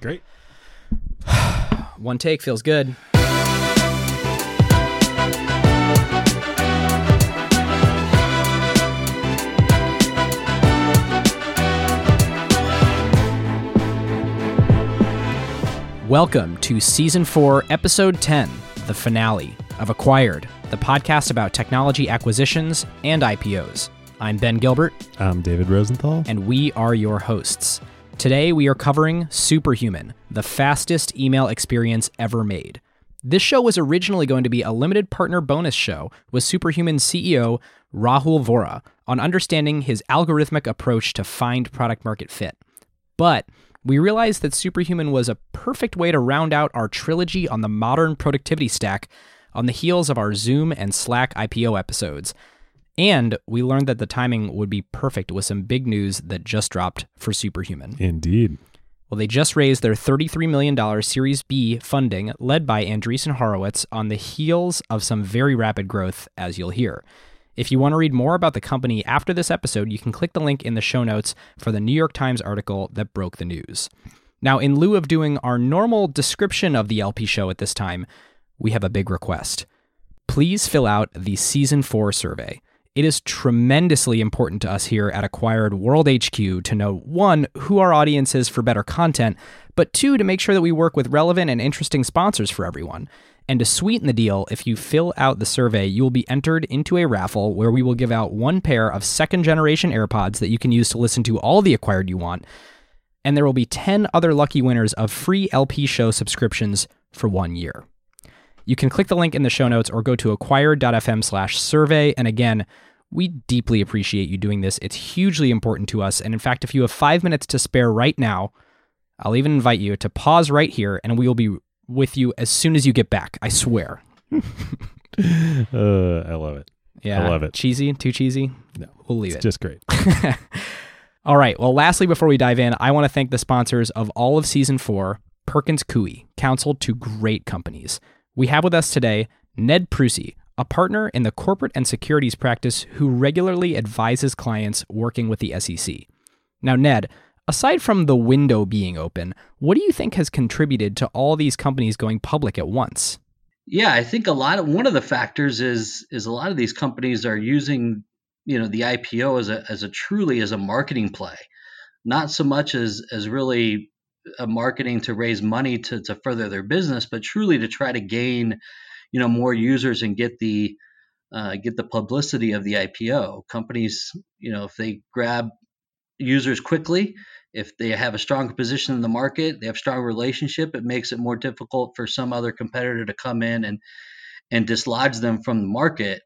Great. One take feels good. Welcome to Season 4, Episode 10, the finale of Acquired, the podcast about technology acquisitions and IPOs. I'm Ben Gilbert, I'm David Rosenthal. and we are your hosts. Today, we are covering Superhuman, the fastest email experience ever made. This show was originally going to be a limited partner bonus show with Superhuman CEO Rahul Vohra on understanding his algorithmic approach to find product market fit. But we realized that Superhuman was a perfect way to round out our trilogy on the modern productivity stack on the heels of our Zoom and Slack IPO episodes. And we learned that the timing would be perfect with some big news that just dropped for Superhuman. Indeed. Well, they just raised their $33 million Series B funding led by Andreessen Horowitz on the heels of some very rapid growth, as you'll hear. If you want to read more about the company after this episode, you can click the link in the show notes for the New York Times article that broke the news. Now, in lieu of doing our normal description of the LP show at this time, we have a big request. Please fill out the Season 4 survey. It is tremendously important to us here at Acquired World HQ to know one, who our audience is for better content, but two, to make sure that we work with relevant and interesting sponsors for everyone. And to sweeten the deal, if you fill out the survey, you will be entered into a raffle where we will give out one pair of second generation AirPods that you can use to listen to all the acquired you want. And there will be 10 other lucky winners of free LP show subscriptions for one year. You can click the link in the show notes or go to acquired.fm slash survey. And again, we deeply appreciate you doing this. It's hugely important to us. And in fact, if you have five minutes to spare right now, I'll even invite you to pause right here and we will be with you as soon as you get back. I swear. Uh, I love it. Yeah. I love it. Cheesy? Too cheesy? No, We'll leave It's it. just great. All right. Well, lastly, before we dive in, I want to thank the sponsors of all of season four Perkins Coie, counsel to great companies. We have with us today Ned Prusse, a partner in the corporate and securities practice who regularly advises clients working with the SEC. Now, Ned, aside from the window being open, what do you think has contributed to all these companies going public at once? Yeah, I think a lot of one of the factors is is a lot of these companies are using you know the IPO as a as a truly as a marketing play, not so much as as really marketing to raise money to to further their business, but truly to try to gain you know more users and get the uh, get the publicity of the IPO. Companies, you know, if they grab users quickly, if they have a strong position in the market, they have strong relationship, it makes it more difficult for some other competitor to come in and and dislodge them from the market.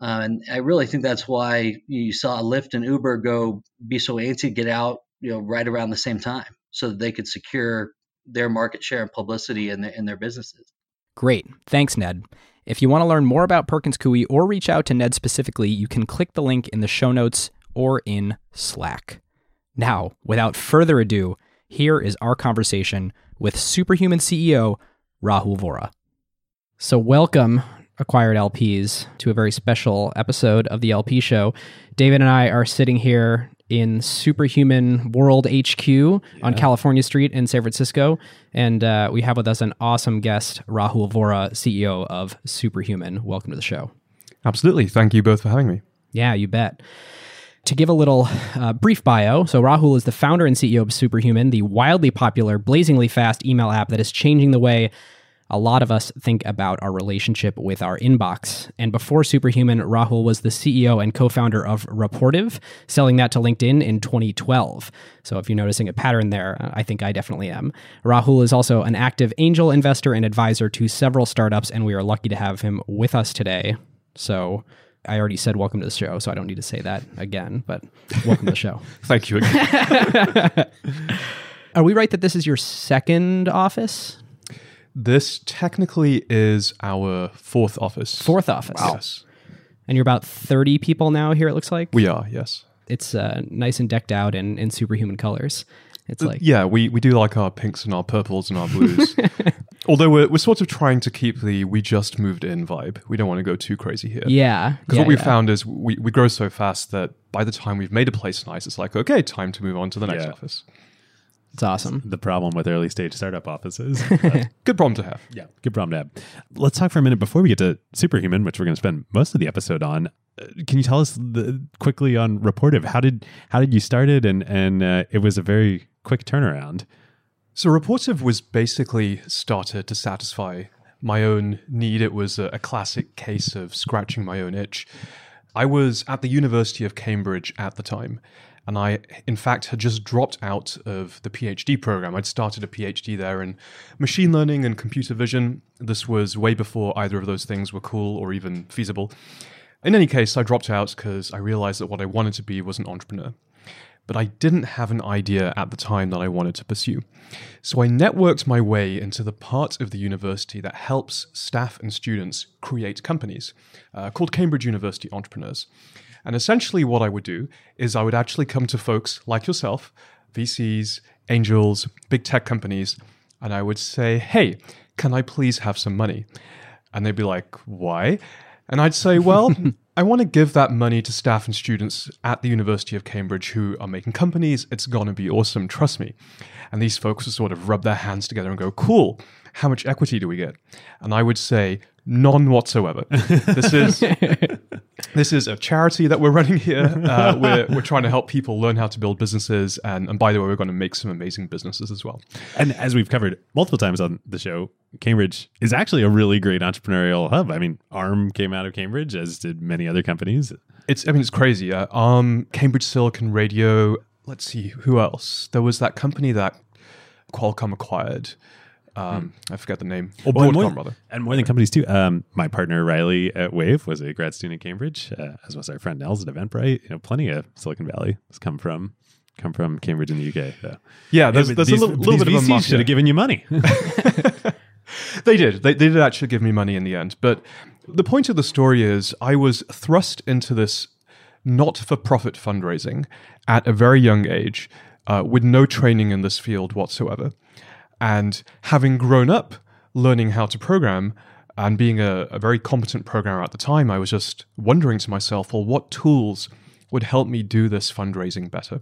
Uh, and I really think that's why you saw Lyft and Uber go be so antsy get out, you know, right around the same time, so that they could secure their market share and publicity in their in their businesses. Great. Thanks, Ned. If you want to learn more about Perkins Coie or reach out to Ned specifically, you can click the link in the show notes or in Slack. Now, without further ado, here is our conversation with Superhuman CEO Rahul Vohra. So, welcome, acquired LPs, to a very special episode of the LP show. David and I are sitting here in Superhuman World HQ on California Street in San Francisco. And uh, we have with us an awesome guest, Rahul Vohra, CEO of Superhuman. Welcome to the show. Absolutely. Thank you both for having me. Yeah, you bet. To give a little uh, brief bio, so Rahul is the founder and CEO of Superhuman, the wildly popular, blazingly fast email app that is changing the way a lot of us think about our relationship with our inbox. And before Superhuman, Rahul was the CEO and co founder of Rapportive, selling that to LinkedIn in 2012. So if you're noticing a pattern there, I think I definitely am. Rahul is also an active angel investor and advisor to several startups, and we are lucky to have him with us today. So I already said welcome to the show, so I don't need to say that again, but welcome to the show. Thank you again. Are we right that this is your second office? This technically is our fourth office. Fourth office. Yes. And you're about 30 people now here, it looks like. We are, yes. it's uh, nice and decked out in, in superhuman colors. It's like, yeah, we, we do like our pinks and our purples and our blues. Although we're, we're sort of trying to keep the we just moved in vibe. We don't want to go too crazy here. yeah. Because yeah, what we've yeah. found is we, we grow so fast that by the time we've made a place nice, it's like, okay, time to move on to the next Yeah. office. It's awesome. The problem with early stage startup offices. Good problem to have. yeah, good problem to have. Let's talk for a minute before we get to Superhuman, which we're going to spend most of the episode on. Uh, Can you tell us the, quickly on Rapportive? How did how did you start it? And and uh, it was a very quick turnaround. So Rapportive was basically started to satisfy my own need. It was a, a classic case of scratching my own itch. I was at the University of Cambridge at the time, and I, in fact, had just dropped out of the PhD program. I'd started a PhD there in machine learning and computer vision. This was way before either of those things were cool or even feasible. In any case, I dropped out because I realized that what I wanted to be was an entrepreneur but I didn't have an idea at the time that I wanted to pursue. So I networked my way into the part of the university that helps staff and students create companies, uh, called Cambridge University Entrepreneurs. And essentially, what I would do is I would actually come to folks like yourself, VCs, angels, big tech companies, and I would say, hey, can I please have some money? And they'd be like, why? And I'd say, well, I want to give that money to staff and students at the University of Cambridge who are making companies. It's going to be awesome, trust me. And these folks would sort of rub their hands together and go, cool, how much equity do we get? And I would say, none whatsoever. This is this is a charity that we're running here. Uh, we're, we're trying to help people learn how to build businesses. And, and by the way, we're going to make some amazing businesses as well. And as we've covered multiple times on the show, Cambridge is actually a really great entrepreneurial hub. I mean, ARM came out of Cambridge, as did many other companies. It's I mean it's crazy. Uh, um, Cambridge Silicon Radio. Let's see who else. There was that company that Qualcomm acquired. Um, I forgot the name. Or Well, and more, rather. and more than companies too. Um, my partner Riley at Wave was a grad student at Cambridge, uh, as was our friend Nels at Eventbrite. You know, plenty of Silicon Valley has come from come from Cambridge in the UK. So. Yeah, there's, there's these- a little, little bit of a VCs mafia. should have given you money. They did. They, they did actually give me money in the end. But the point of the story is I was thrust into this not for profit fundraising at a very young age uh, with no training in this field whatsoever. And having grown up learning how to program and being a, a very competent programmer at the time, I was just wondering to myself, well, what tools would help me do this fundraising better?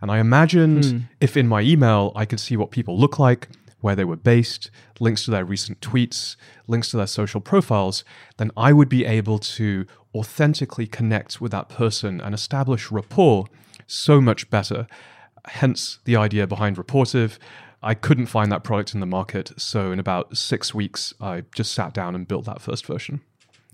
And I imagined hmm. if in my email I could see what people look like, where they were based, links to their recent tweets, links to their social profiles, then I would be able to authentically connect with that person and establish rapport so much better. Hence the idea behind Rapportive. I couldn't find that product in the market, so in about six weeks, I just sat down and built that first version.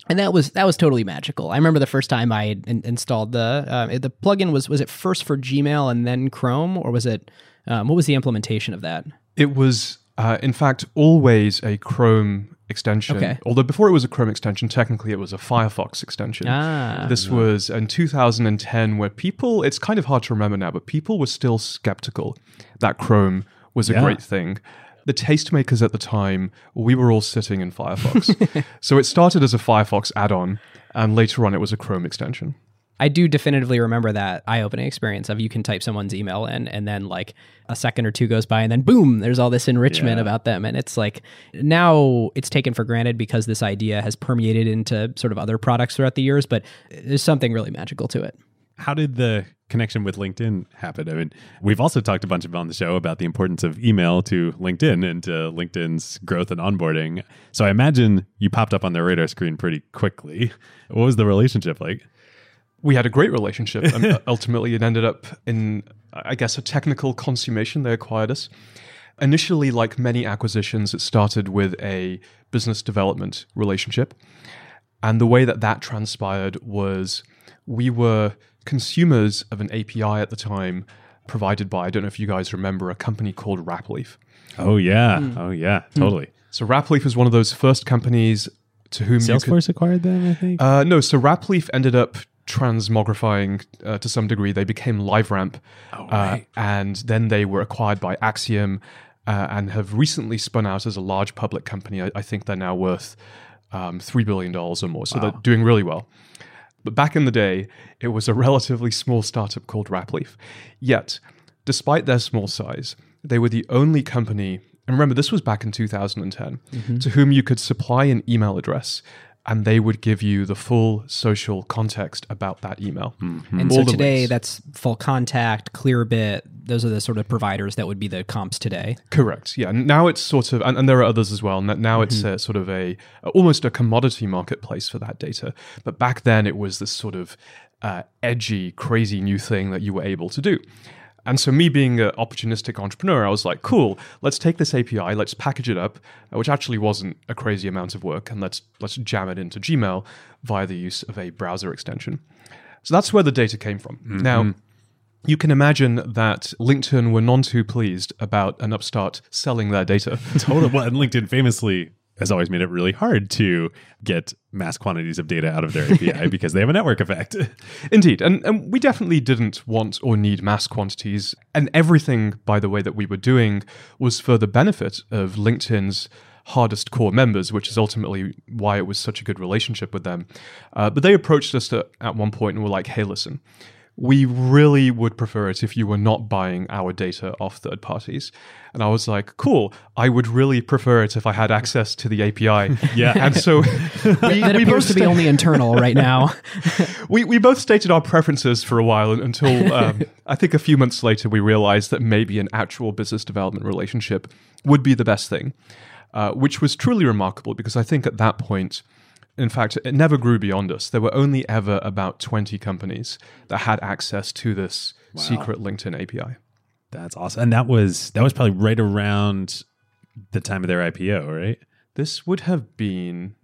And that was that was totally magical. I remember the first time I in, installed the uh, the plugin was was it first for Gmail and then Chrome, or was it um, what was the implementation of that? It was, uh, in fact, always a Chrome extension. Okay. Although before it was a Chrome extension, technically it was a Firefox extension. Ah. This was in 2010, where people, it's kind of hard to remember now, but people were still skeptical that Chrome was a Yeah. great thing. The tastemakers at the time, we were all sitting in Firefox. so it started as a Firefox add on, and later on it was a Chrome extension. I do definitively remember that eye-opening experience of you can type someone's email in and then like a second or two goes by and then boom, there's all this enrichment Yeah. about them and it's like now it's taken for granted because this idea has permeated into sort of other products throughout the years, but there's something really magical to it. How did the connection with LinkedIn happen? I mean, we've also talked a bunch of on the show about the importance of email to LinkedIn and to LinkedIn's growth and onboarding. So I imagine you popped up on their radar screen pretty quickly. What was the relationship like? we had a great relationship. and ultimately, it ended up in, I guess, a technical consummation. They acquired us. Initially, like many acquisitions, it started with a business development relationship. And the way that that transpired was we were consumers of an API at the time provided by, I don't know if you guys remember, a company called Rapleaf. Oh yeah, oh yeah, totally. So Rapleaf was one of those first companies to whom you could Salesforce acquired them, I think. Uh, no, so Rapleaf ended up transmogrifying uh, to some degree. They became LiveRamp, Oh, uh, and then they were acquired by Acxiom uh, and have recently spun out as a large public company. I, I think they're now worth um, $3 billion or more, so they're doing really well. But back in the day, it was a relatively small startup called Rapleaf. Yet, despite their small size, they were the only company, and remember, this was back in 2010, mm-hmm. to whom you could supply an email address and they would give you the full social context about that email. And All so today, links. that's Full Contact, Clearbit. Those are the sort of providers that would be the comps today. Correct. Yeah. Now it's sort of, and, and there are others as well. Now it's a, sort of a almost a commodity marketplace for that data. But back then, it was this sort of uh, edgy, crazy new thing that you were able to do. And so, me being an opportunistic entrepreneur, I was like, "Cool, let's take this API, let's package it up, uh, which actually wasn't a crazy amount of work, and let's let's jam it into Gmail via the use of a browser extension." So that's where the data came from. Now, you can imagine that LinkedIn were none too pleased about an upstart selling their data. Totally. Well, and LinkedIn famously has always made it really hard to get mass quantities of data out of their API because they have a network effect. Indeed. And, and we definitely didn't want or need mass quantities. And everything, by the way, that we were doing was for the benefit of LinkedIn's hardest core members, which is ultimately why it was such a good relationship with them. Uh, but they approached us to, at one point and were like, hey, listen, we really would prefer it if you were not buying our data off third parties. And I was like, cool, I would really prefer it if I had access to the API. Yeah. And so we, That we appears both to be sta- only internal right now. we, we both stated our preferences for a while until um, I think a few months later we realized that maybe an actual business development relationship would be the best thing, uh, which was truly remarkable because I think at that point, in fact, it never grew beyond us. There were only ever about 20 companies that had access to this secret LinkedIn API. That's awesome. And that was that was probably right around the time of their IPO, right? This would have been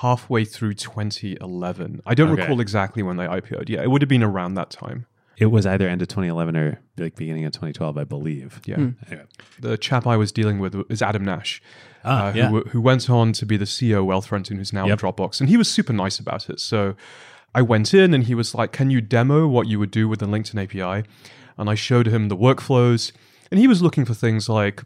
halfway through 2011. I don't Okay. recall exactly when they IPO'd. Yeah, it would have been around that time. It was either end of 2011 or like beginning of 2012, I believe. Yeah. Anyway. The chap I was dealing with is Adam Nash, Ah, uh, yeah. who, who went on to be the CEO of Wealthfront and who's now Yep. in Dropbox. And he was super nice about it. So I went in and he was like, Can you demo what you would do with the LinkedIn API? And I showed him the workflows. And he was looking for things like,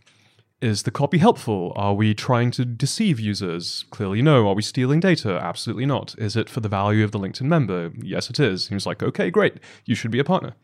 is the copy helpful? Are we trying to deceive users? Clearly, no. Are we stealing data? Absolutely not. Is it for the value of the LinkedIn member? Yes, it is. He was like, okay, great. You should be a partner.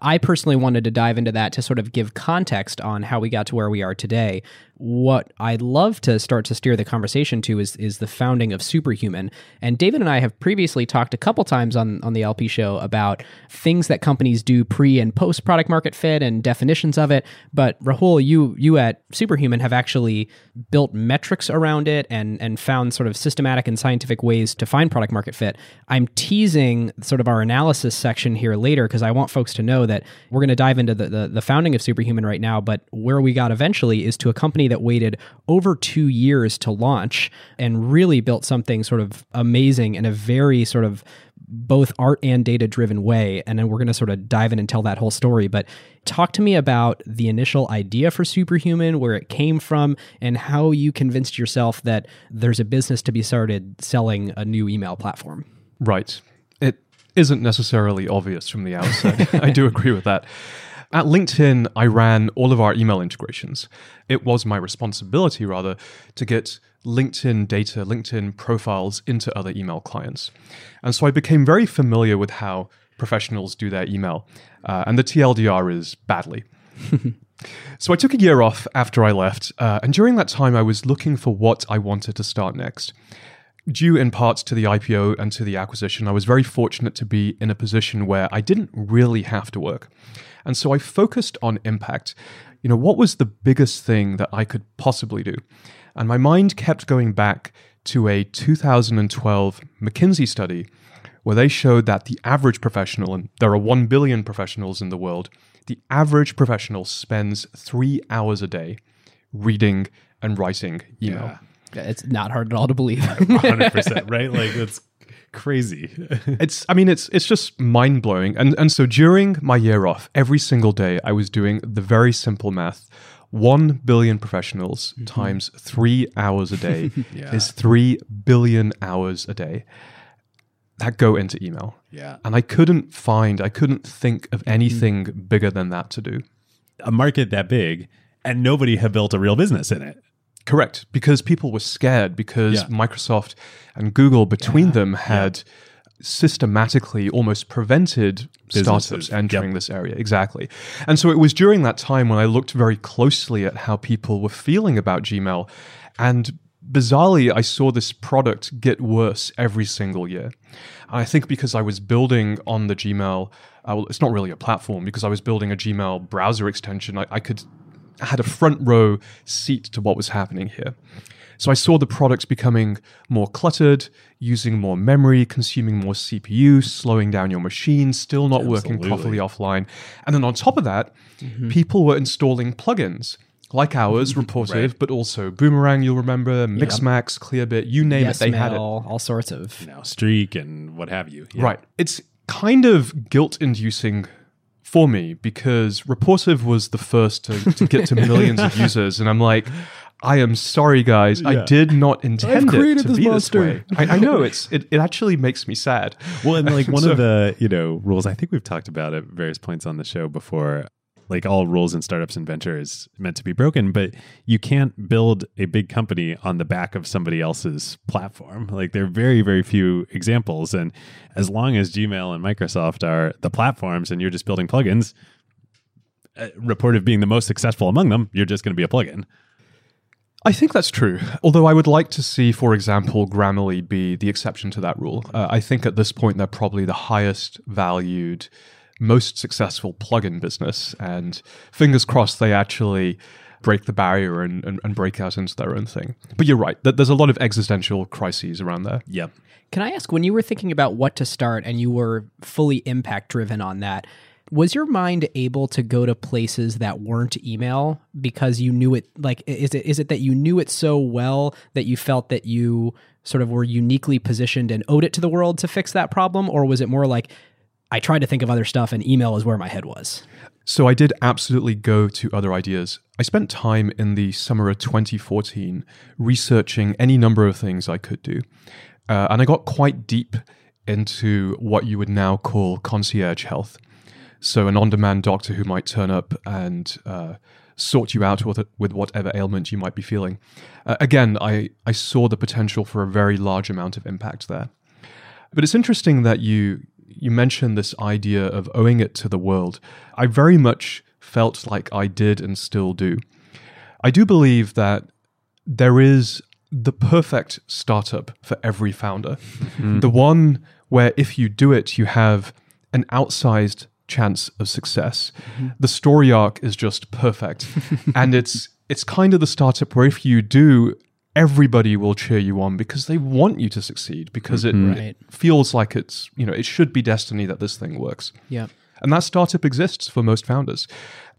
I personally wanted to dive into that to sort of give context on how we got to where we are today. What I'd love to start to steer the conversation to is is the founding of Superhuman. And David and I have previously talked a couple times on on the LP show about things that companies do pre and post product market fit and definitions of it. But Rahul, you you at Superhuman have actually built metrics around it and and found sort of systematic and scientific ways to find product market fit. I'm teasing sort of our analysis section here later because I want folks to know that we're going to dive into the, the the founding of Superhuman right now. But where we got eventually is to a company that waited over two years to launch and really built something sort of amazing in a very sort of both art and data driven way. And then we're going to sort of dive in and tell that whole story. But talk to me about the initial idea for Superhuman, where it came from, and how you convinced yourself that there's a business to be started selling a new email platform. Right. It isn't necessarily obvious from the outset. I do agree with that. At LinkedIn, I ran all of our email integrations. It was my responsibility, rather, to get LinkedIn data, LinkedIn profiles into other email clients. And so I became very familiar with how professionals do their email. Uh, and the TLDR is badly. So I took a year off after I left, uh, and during that time, I was looking for what I wanted to start next. Due in part to the IPO and to the acquisition, I was very fortunate to be in a position where I didn't really have to work. And so I focused on impact. You know, what was the biggest thing that I could possibly do? And my mind kept going back to a 2012 McKinsey study where they showed that the average professional, and there are 1 billion professionals in the world, the average professional spends three hours a day reading and writing email. It's not hard at all to believe. 100%, right? Like that's crazy. It's, I mean, it's it's just mind blowing. And and so during my year off, every single day, I was doing the very simple math. One billion professionals mm-hmm. times three hours a day Yeah. is three billion hours a day that go into email. yeah. And I couldn't find, I couldn't think of mm-hmm. anything bigger than that to do. A market that big and nobody had built a real business in it. Correct, because people were scared because Yeah. Microsoft and Google between them had systematically almost prevented Businesses, startups entering yep. this area. Exactly. And so it was during that time when I looked very closely at how people were feeling about Gmail and bizarrely, I saw this product get worse every single year. And I think because I was building on the Gmail, uh, well, it's not really a platform because I was building a Gmail browser extension. I, I could had a front row seat to what was happening here. So I saw the products becoming more cluttered, using more memory, consuming more CPU, slowing down your machine, still not working properly offline. And then on top of that, mm-hmm. people were installing plugins like ours, Rapportive, but also Boomerang, you'll remember, Mixmax, Clearbit, you name yes, it, they had it. mail, all sorts of. You know, streak and what have you. Yeah. Right. It's kind of guilt inducing for me because Rapportive was the first to, to get to millions of users. And I'm like, I am sorry, guys. I did not intend it to this be monster. this way. I, I know it's it, it actually makes me sad. Well, and like one So- of the you know rules I think we've talked about at various points on the show before. Like all rules in startups and venture is meant to be broken, but you can't build a big company on the back of somebody else's platform. Like there are very, very few examples, and as long as Gmail and Microsoft are the platforms, and you're just building plugins, uh, Rapportive being the most successful among them, you're just going to be a plugin. I think that's true. Although I would like to see, for example, Grammarly be the exception to that rule. Uh, I think at this point they're probably the highest valued, most successful plugin business. And fingers crossed they actually break the barrier and, and, and break out into their own thing. But you're right, that there's a lot of existential crises around there. Yeah. Can I ask when you were thinking about what to start and you were fully impact driven on that, was your mind able to go to places that weren't email because you knew it like is it is it that you knew it so well that you felt that you sort of were uniquely positioned and owed it to the world to fix that problem or was it more like I tried to think of other stuff and email is where my head was? So I did absolutely go to other ideas. I spent time in the summer of 2014 researching any number of things I could do. Uh, and I got quite deep into what you would now call concierge health. So, an on demand doctor who might turn up and uh, sort you out with, with whatever ailment you might be feeling. Uh, again, I, I saw the potential for a very large amount of impact there. But it's interesting that you you mentioned this idea of owing it to the world. I very much felt like I did and still do. I do believe that there is the perfect startup for every founder. Mm-hmm. The one where if you do it, you have an outsized chance of success. Mm-hmm. The story arc is just perfect. and it's it's kind of the startup where if you do everybody will cheer you on because they want you to succeed because it, mm-hmm. Right. it feels like it's you know it should be destiny that this thing works. Yeah. and that startup exists for most founders.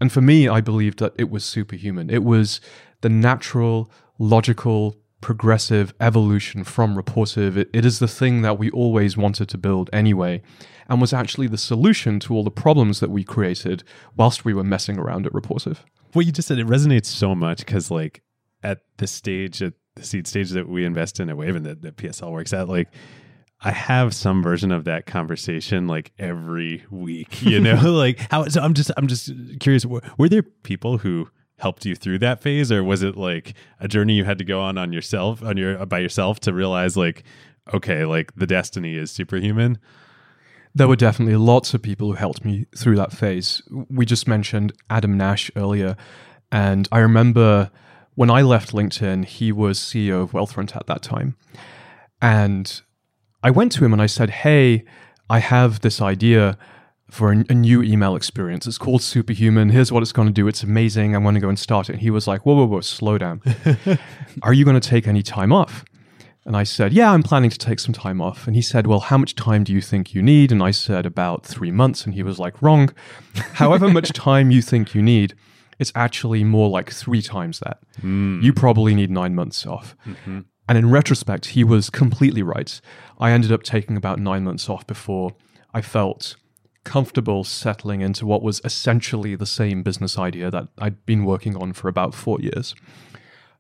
And for me i believed that it was superhuman. It was the natural logical progressive evolution from Rapportive. It, it is the thing that we always wanted to build anyway and was actually the solution to all the problems that we created whilst we were messing around at Rapportive. What you just said it resonates so much because like at this stage at the seed stage that we invest in at wave and that, that psl works at like i have some version of that conversation like every week you know like how so i'm just i'm just curious were, were there people who helped you through that phase or was it like a journey you had to go on on yourself on your by yourself to realize like okay like the destiny is superhuman There were definitely lots of people who helped me through that phase. We just mentioned Adam Nash earlier. And I remember when I left LinkedIn, he was CEO of Wealthfront at that time. And I went to him and I said, Hey, I have this idea for a, a new email experience. It's called Superhuman. Here's what it's going to do. It's amazing. I'm going to go and start it. And he was like, Whoa, whoa, whoa, slow down. Are you going to take any time off? And I said, Yeah, I'm planning to take some time off. And he said, Well, how much time do you think you need? And I said, About three months. And he was like, Wrong. However much time you think you need, it's actually more like three times that. You probably need nine months off. And in retrospect, he was completely right. I ended up taking about nine months off before I felt comfortable settling into what was essentially the same business idea that I'd been working on for about four years.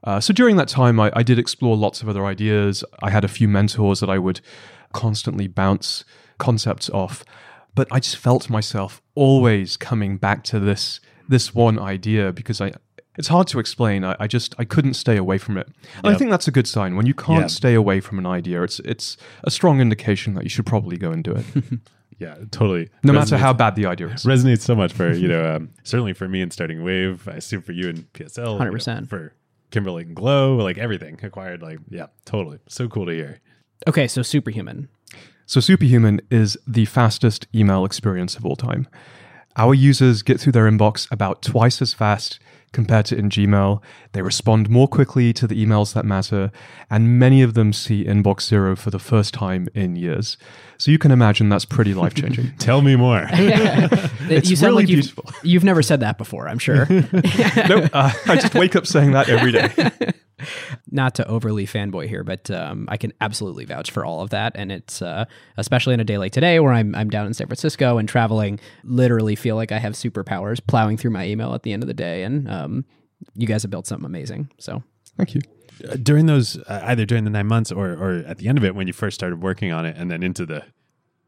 Uh, so during that time, I, I did explore lots of other ideas. I had a few mentors that I would constantly bounce concepts off, but I just felt myself always coming back to this this one idea because I. It's hard to explain. I, I just I couldn't stay away from it. And I think that's a good sign. When you can't Yeah. stay away from an idea, it's it's a strong indication that you should probably go and do it, yeah totally no matter how bad the idea is. resonates so much for you know um, certainly for me in starting wave i assume for you in psl you know, 100%. for Kimberly and Glow, like everything acquired. Like, yeah, totally. So cool to hear. Okay, so superhuman. So, Superhuman is the fastest email experience of all time. Our users get through their inbox about twice as fast compared to in Gmail. They respond more quickly to the emails that matter, and many of them see Inbox Zero for the first time in years. So, you can imagine that's pretty life changing. Tell me more. It's you sound really like you've, beautiful. you've never said that before, I'm sure. nope, uh, I just wake up saying that every day. Not to overly fanboy here, but um, I can absolutely vouch for all of that. And it's uh, especially in a day like today where I'm, I'm down in San Francisco and traveling, literally feel like I have superpowers plowing through my email at the end of the day. And um, you guys have built something amazing. So Thank you. Uh, during those, uh, either during the nine months or, or at the end of it when you first started working on it, and then into the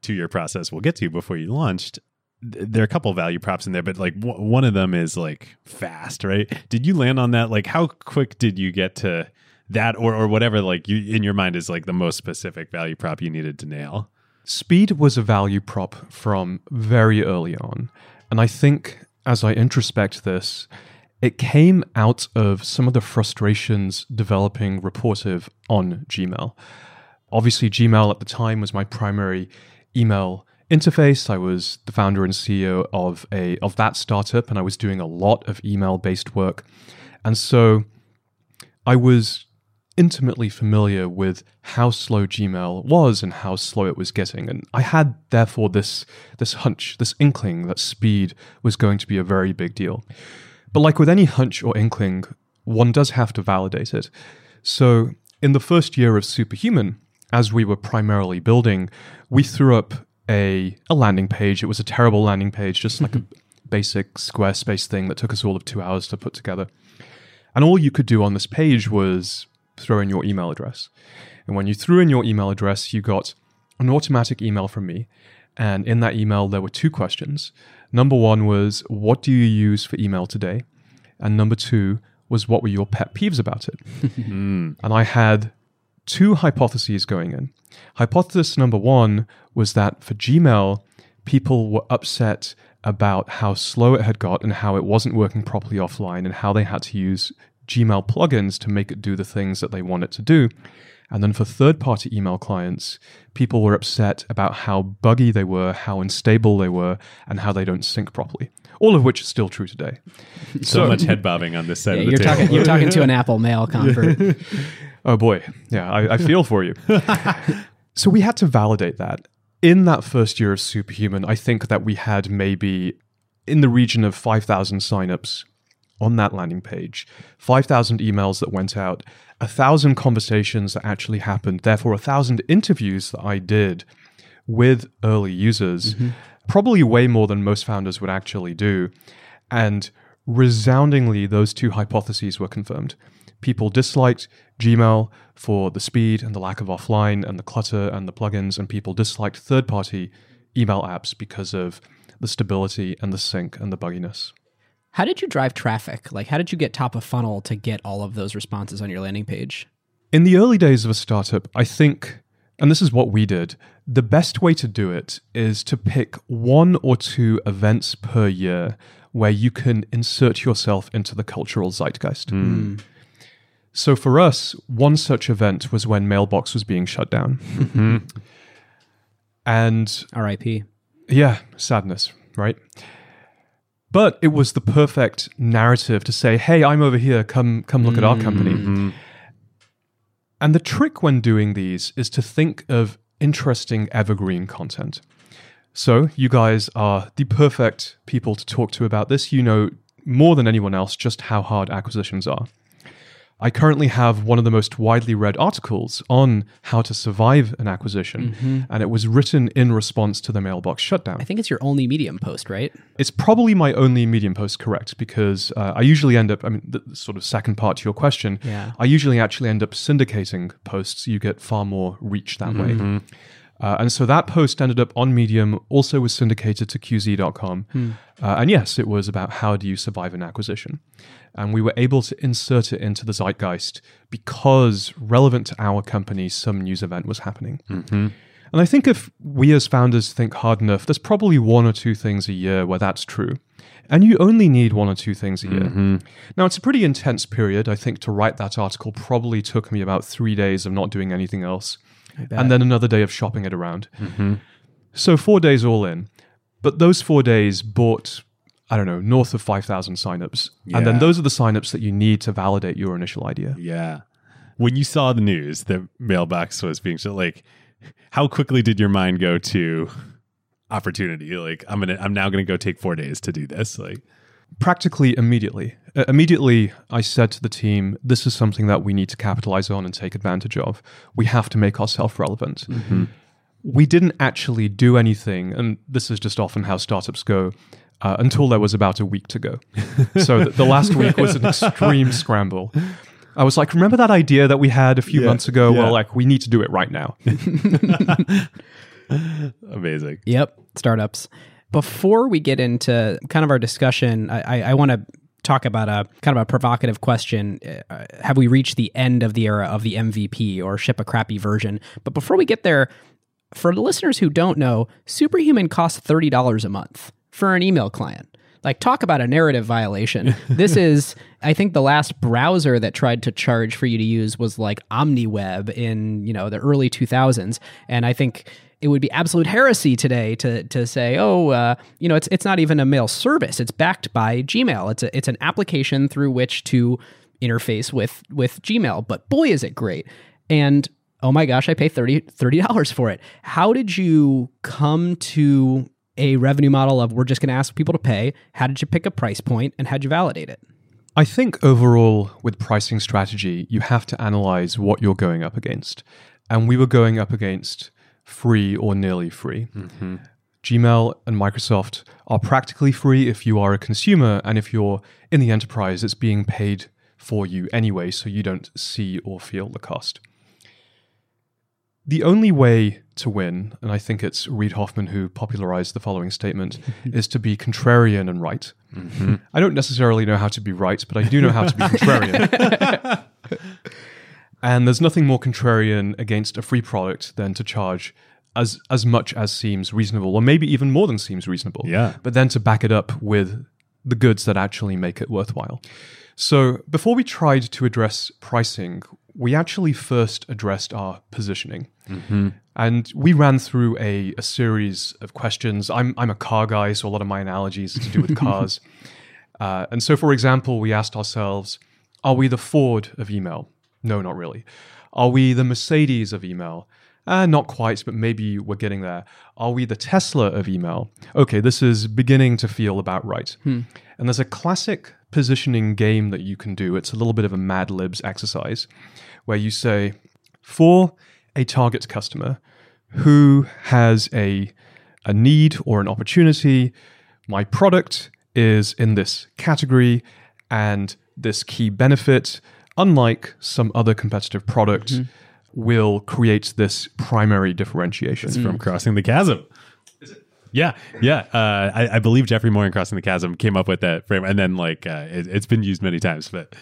two year process we'll get to before you launched. Th- There are a couple value props in there, but like w- one of them is like fast, right? Did you land on that? Like, how quick did you get to that, or or whatever? Like, you in your mind is like the most specific value prop you needed to nail. Speed was a value prop from very early on. And I think as I introspect this, it came out of some of the frustrations developing Rapportive on Gmail. Obviously, Gmail at the time was my primary email interface. I was the founder and CEO of a of that startup, and I was doing a lot of email based work. And so I was intimately familiar with how slow Gmail was and how slow it was getting. And I had therefore this this hunch, this inkling that speed was going to be a very big deal. But like with any hunch or inkling, one does have to validate it. So in the first year of Superhuman, as we were primarily building, we threw up a, a landing page. It was a terrible landing page, just like a basic Squarespace thing that took us all of two hours to put together. And all you could do on this page was throw in your email address. And when you threw in your email address, you got an automatic email from me. And in that email, there were two questions. Number one was, What do you use for email today? And number two was, What were your pet peeves about it? Hmm. And I had two hypotheses going in. Hypothesis number one was that for Gmail, people were upset about how slow it had got and how it wasn't working properly offline and how they had to use Gmail plugins to make it do the things that they want it to do. And then for third party email clients, people were upset about how buggy they were, how unstable they were, and how they don't sync properly. All of which is still true today. So, much head bobbing on this side yeah, of the you're table. talking you're talking to an Apple mail convert. Oh boy. Yeah, I, I feel for you. so we had to validate that. In that first year of Superhuman, I think that we had maybe in the region of 5,000 signups on that landing page, 5,000 emails that went out, a 1,000 conversations that actually happened, therefore, a 1,000 interviews that I did with early users, mm-hmm. probably way more than most founders would actually do. And resoundingly, those two hypotheses were confirmed. People disliked Gmail for the speed and the lack of offline and the clutter and the plugins, and people disliked third party email apps because of the stability and the sync and the bugginess. How did you drive traffic? Like, how did you get top of funnel to get all of those responses on your landing page? In the early days of a startup, I think, and this is what we did, the best way to do it is to pick one or two events per year where you can insert yourself into the cultural zeitgeist. Hmm. So for us, one such event was when Mailbox was being shut down. Mm-hmm. And RIP. yeah, sadness, right? But it was the perfect narrative to say, "Hey, I'm over here. Come, come look at our company." Mm-hmm. And the trick when doing these is to think of interesting evergreen content. So you guys are the perfect people to talk to about this. You know more than anyone else just how hard acquisitions are. I currently have one of the most widely read articles on how to survive an acquisition, and it was written in response to the mailbox shutdown. I think it's your only Medium post, right? It's probably my only Medium post, correct? Because uh, I usually end up, I mean, the the sort of second part to your question, Yeah. I usually actually end up syndicating posts. You get far more reach that way. Uh, and so that post ended up on Medium, also was syndicated to QZ.com. Uh, and yes, it was about how do you survive an acquisition. And we were able to insert it into the zeitgeist because relevant to our company, some news event was happening. And I think if we as founders think hard enough, there's probably one or two things a year where that's true. And you only need one or two things a year. Now, it's a pretty intense period. I think to write that article probably took me about three days of not doing anything else, and then another day of shopping it around. Mm-hmm. So, four days all in. But those four days bought, I don't know, north of 5,000 signups. And then those are the signups that you need to validate your initial idea. Yeah. When you saw the news that Mailbox was being shut, like, how quickly did your mind go to opportunity? Like, I'm gonna, I'm now gonna go take four days to do this. Like, practically immediately. Uh, immediately, I said to the team, "This is something that we need to capitalize on and take advantage of. We have to make ourselves relevant." We didn't actually do anything, and this is just often how startups go. Uh, until there was about a week to go, so th- the last week was an extreme scramble. I was like, "Remember that idea that we had a few Yeah, months ago? yeah. Well, like we need to do it right now." amazing. Yep, startups. Before we get into kind of our discussion, I, I, I want to talk about a kind of a provocative question. Uh, have we reached the end of the era of the MVP or ship a crappy version? But before we get there, for the listeners who don't know, Superhuman costs $30 a month for an email client. Like, talk about a narrative violation. this is, I think, the last browser that tried to charge for you to use was like OmniWeb in, you know, the early 2000s. And I think it would be absolute heresy today to to say, oh, uh, you know, it's it's not even a mail service. It's backed by Gmail. It's a, it's an application through which to interface with with Gmail. But boy, is it great! And oh my gosh, I pay 30 dollars for it. How did you come to a revenue model of we're just going to ask people to pay? How did you pick a price point, and how'd you validate it? I think overall, with pricing strategy, you have to analyze what you're going up against. And we were going up against free or nearly free. Mm-hmm. Gmail and Microsoft are practically free if you are a consumer, and if you're in the enterprise, it's being paid for you anyway, so you don't see or feel the cost. The only way to win, and I think it's Reid Hoffman who popularized the following statement, is to be contrarian and right. Mm-hmm. I don't necessarily know how to be right, but I do know how to be contrarian. and there's nothing more contrarian against a free product than to charge as as much as seems reasonable, or maybe even more than seems reasonable. Yeah. But then to back it up with the goods that actually make it worthwhile. So before we tried to address pricing, we actually first addressed our positioning. And we ran through a, a series of questions. I'm, I'm a car guy, so a lot of my analogies are to do with cars. Uh, and so, for example, we asked ourselves Are we the Ford of email? No, not really. Are we the Mercedes of email? Uh, not quite, but maybe we're getting there. Are we the Tesla of email? Okay, this is beginning to feel about right. And there's a classic positioning game that you can do. It's a little bit of a Mad Libs exercise where you say, for a target customer who has a, a need or an opportunity, my product is in this category and this key benefit, unlike some other competitive product, will create this primary differentiation. from Crossing the Chasm. Yeah, yeah. Uh, I, I believe Geoffrey Moore in Crossing the Chasm came up with that frame, and then like uh, it, it's been used many times. But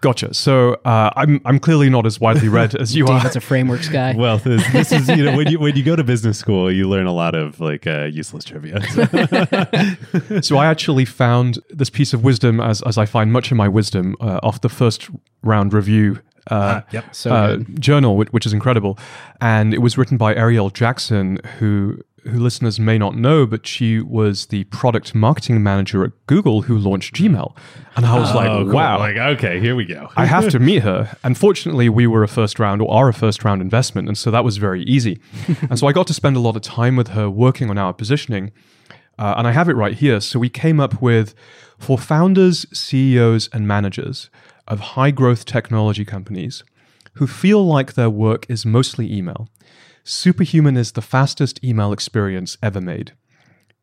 Gotcha. So uh, I'm I'm clearly not as widely read as you are. That's a frameworks guy. well, this, this is you know when you when you go to business school, you learn a lot of like uh, useless trivia. So- So I actually found this piece of wisdom, as as I find much of my wisdom, uh, off the first round review. Uh, yep. So uh, journal, which, which is incredible, and it was written by Arielle Jackson, who who listeners may not know, but she was the product marketing manager at Google who launched Gmail, and I was like, Oh, cool. wow, Like okay, here we go. I have to meet her. Unfortunately, we were a first round or are a first round investment, and so that was very easy. and so I got to spend a lot of time with her working on our positioning. Uh, and I have it right here. So we came up with for founders, CEOs, and managers of high growth technology companies who feel like their work is mostly email. Superhuman is the fastest email experience ever made.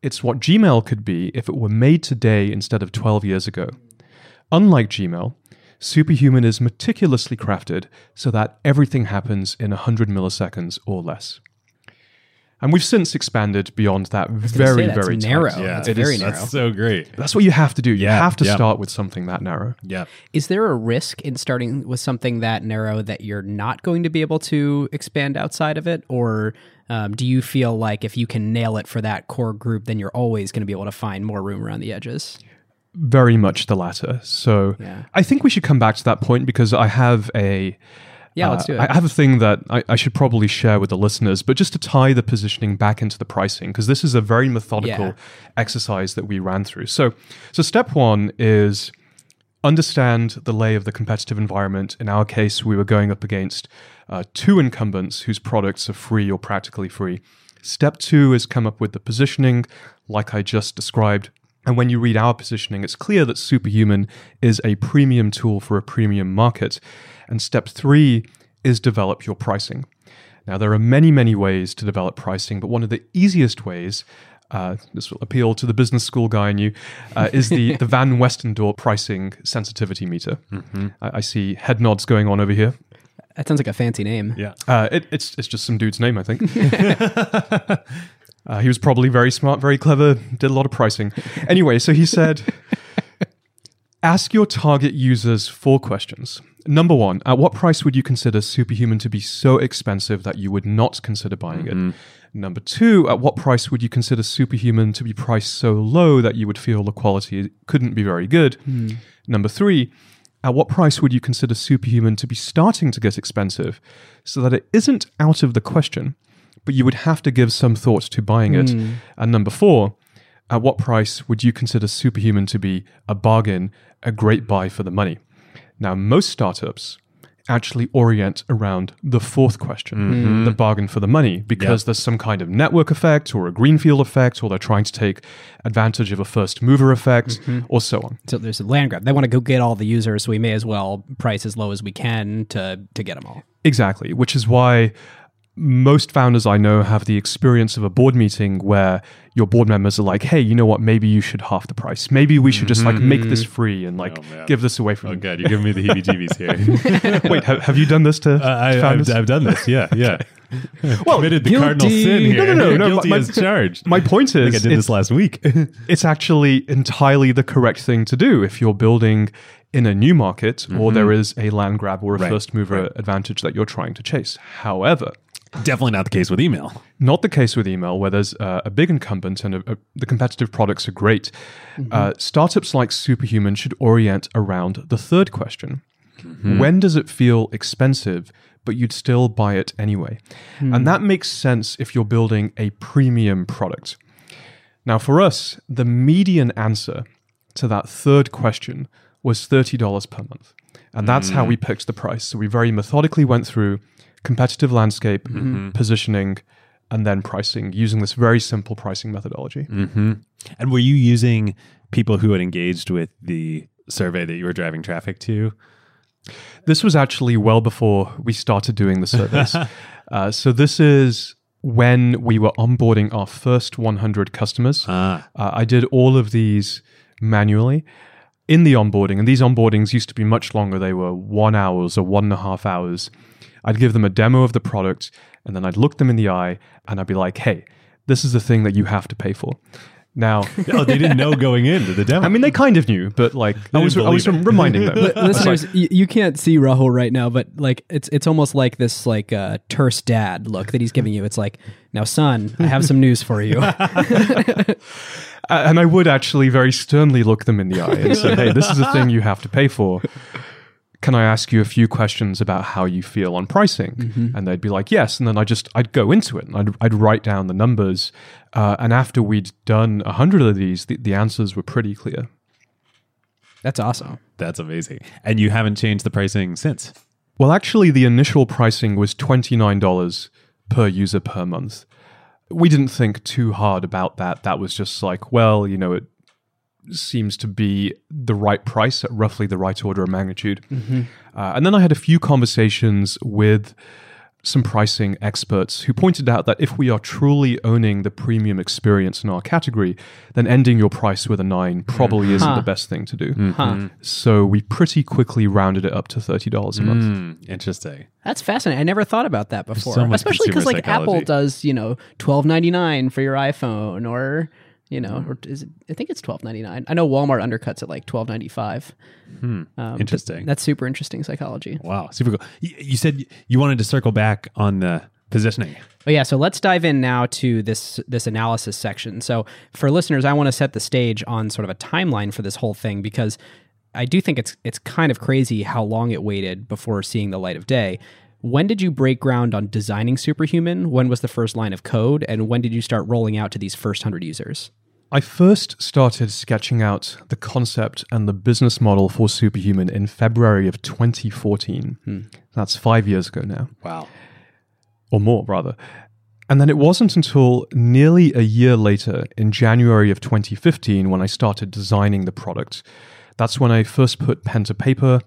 It's what Gmail could be if it were made today instead of 12 years ago. Unlike Gmail, Superhuman is meticulously crafted so that everything happens in 100 milliseconds or less. And we've since expanded beyond that very, say, that's very tight. narrow. Yeah, It's It very is- narrow. That's so great. That's what you have to do. You Yeah, have to yeah. start with something that narrow. Yeah. Is there a risk in starting with something that narrow that you're not going to be able to expand outside of it? Or um, do you feel like if you can nail it for that core group, then you're always going to be able to find more room around the edges? Very much the latter. So Yeah. I think we should come back to that point because I have a Yeah, let's Uh, do it. I have a thing that I, I should probably share with the listeners, but just to tie the positioning back into the pricing, because this is a very methodical Yeah. exercise that we ran through. So, so step one is understand the lay of the competitive environment. In our case, we were going up against uh, two incumbents whose products are free or practically free. Step two is come up with the positioning, like I just described. And when you read our positioning, it's clear that Superhuman is a premium tool for a premium market. And step three is develop your pricing. Now, there are many, many ways to develop pricing, but one of the easiest ways, uh, this will appeal to the business school guy in you, uh, is the, the Van Westendorp pricing sensitivity meter. I, I see head nods going on over here. that sounds like a fancy name. Yeah. Uh, it, it's it's just some dude's name, I think. uh, he was probably very smart, very clever, did a lot of pricing. Anyway, so he said, ask your target users four questions. Number one, at what price would you consider Superhuman to be so expensive that you would not consider buying it? Mm-hmm. Number two, at what price would you consider Superhuman to be priced so low that you would feel the quality couldn't be very good? Hmm. Number three, at what price would you consider Superhuman to be starting to get expensive so that it isn't out of the question, but you would have to give some thought to buying it? Hmm. And number four, at what price would you consider Superhuman to be a bargain, a great buy for the money? Now, most startups actually orient around the fourth question, mm-hmm. the bargain for the money, because there's some kind of network effect or a greenfield effect, or they're trying to take advantage of a first mover effect, mm-hmm. or so on. So there's a land grab. They want to go get all the users, so we may as well price as low as we can to to get them all. Exactly, which is why most founders I know have the experience of a board meeting where your board members are like, "Hey, you know what? Maybe you should half the price. Maybe we should just like make this free and like Oh, give this away from." Oh, God. You're giving me the heebie jeebies here. Wait, have, have you done this to Uh, I, I've, founders? I've done this. Yeah. Yeah. well, Committed the guilty. cardinal sin here. No, no, no, no, Guilty my- as charged. my point I is, I did this last week. it's actually entirely the correct thing to do if you're building in a new market or there is a land grab or a Right, first mover advantage that you're trying to chase. However, Definitely not the case with email. Not the case with email, where there's uh, a big incumbent and a, a- the competitive products are great. Mm-hmm. Uh, startups like Superhuman should orient around the third question mm-hmm. When does it feel expensive, but you'd still buy it anyway? And hmm. that makes sense if you're building a premium product. Now, for us, the median answer to that third question was $30 per month. And that's how we mm. picked the price. So we very methodically went through competitive landscape, positioning, and then pricing using this very simple pricing methodology. And were you using people who had engaged with the survey that you were driving traffic to? This was actually well before we started doing the surveys. uh, so this is when we were onboarding our first 100 customers. Ah. Uh, I did all of these manually in the onboarding, and these onboardings used to be much longer. They were one hours or one and a half hours. I'd give them a demo of the product, and then I'd look them in the eye, and I'd be like, "Hey, this is the thing that you have to pay for." Now, Oh, they didn't know going into the demo. I mean, they kind of knew, but like I was, I was it. reminding them. Listeners, y- you can't see Rahul right now, but like it's it's almost like this like uh, terse dad look that he's giving you. It's like, now, son, I have some news for you. And I would actually very sternly look them in the eye and say, "Hey, this is a thing you have to pay for. Can I ask you a few questions about how you feel on pricing?" And they'd be like, "Yes." And then I just I'd go into it and I'd, I'd write down the numbers. Uh, and after we'd done a hundred of these, the, the answers were pretty clear. That's awesome. That's amazing. And you haven't changed the pricing since. Well, actually, the initial pricing was twenty nine dollars per user per month. We didn't think too hard about that. That was just like, well, you know, it seems to be the right price at roughly the right order of magnitude. Uh, and then I had a few conversations with some pricing experts who pointed out that if we are truly owning the premium experience in our category, then ending your price with a nine probably isn't Huh. the best thing to do. Huh. So we pretty quickly rounded it up to $30 a month. Mm, interesting. That's fascinating. I never thought about that before. so Especially because consumer like Apple does, you know, twelve ninety nine for your iPhone, or you know, or is it? I think it's twelve ninety nine. I know Walmart undercuts at like twelve ninety five. Um, Hmm. Interesting. That's super interesting psychology. Wow, super cool. You, you said you wanted to circle back on the positioning. Oh yeah, so let's dive in now to this this analysis section. So for listeners, I want to set the stage on sort of a timeline for this whole thing because I do think it's it's kind of crazy how long it waited before seeing the light of day. When did you break ground on designing Superhuman? When was the first line of code? And when did you start rolling out to these first hundred users? I first started sketching out the concept and the business model for Superhuman in February of 2014. That's five years ago now, Wow. or more, rather. And then it wasn't until nearly a year later, in January of 2015, when I started designing the product. That's when I first put pen to paper.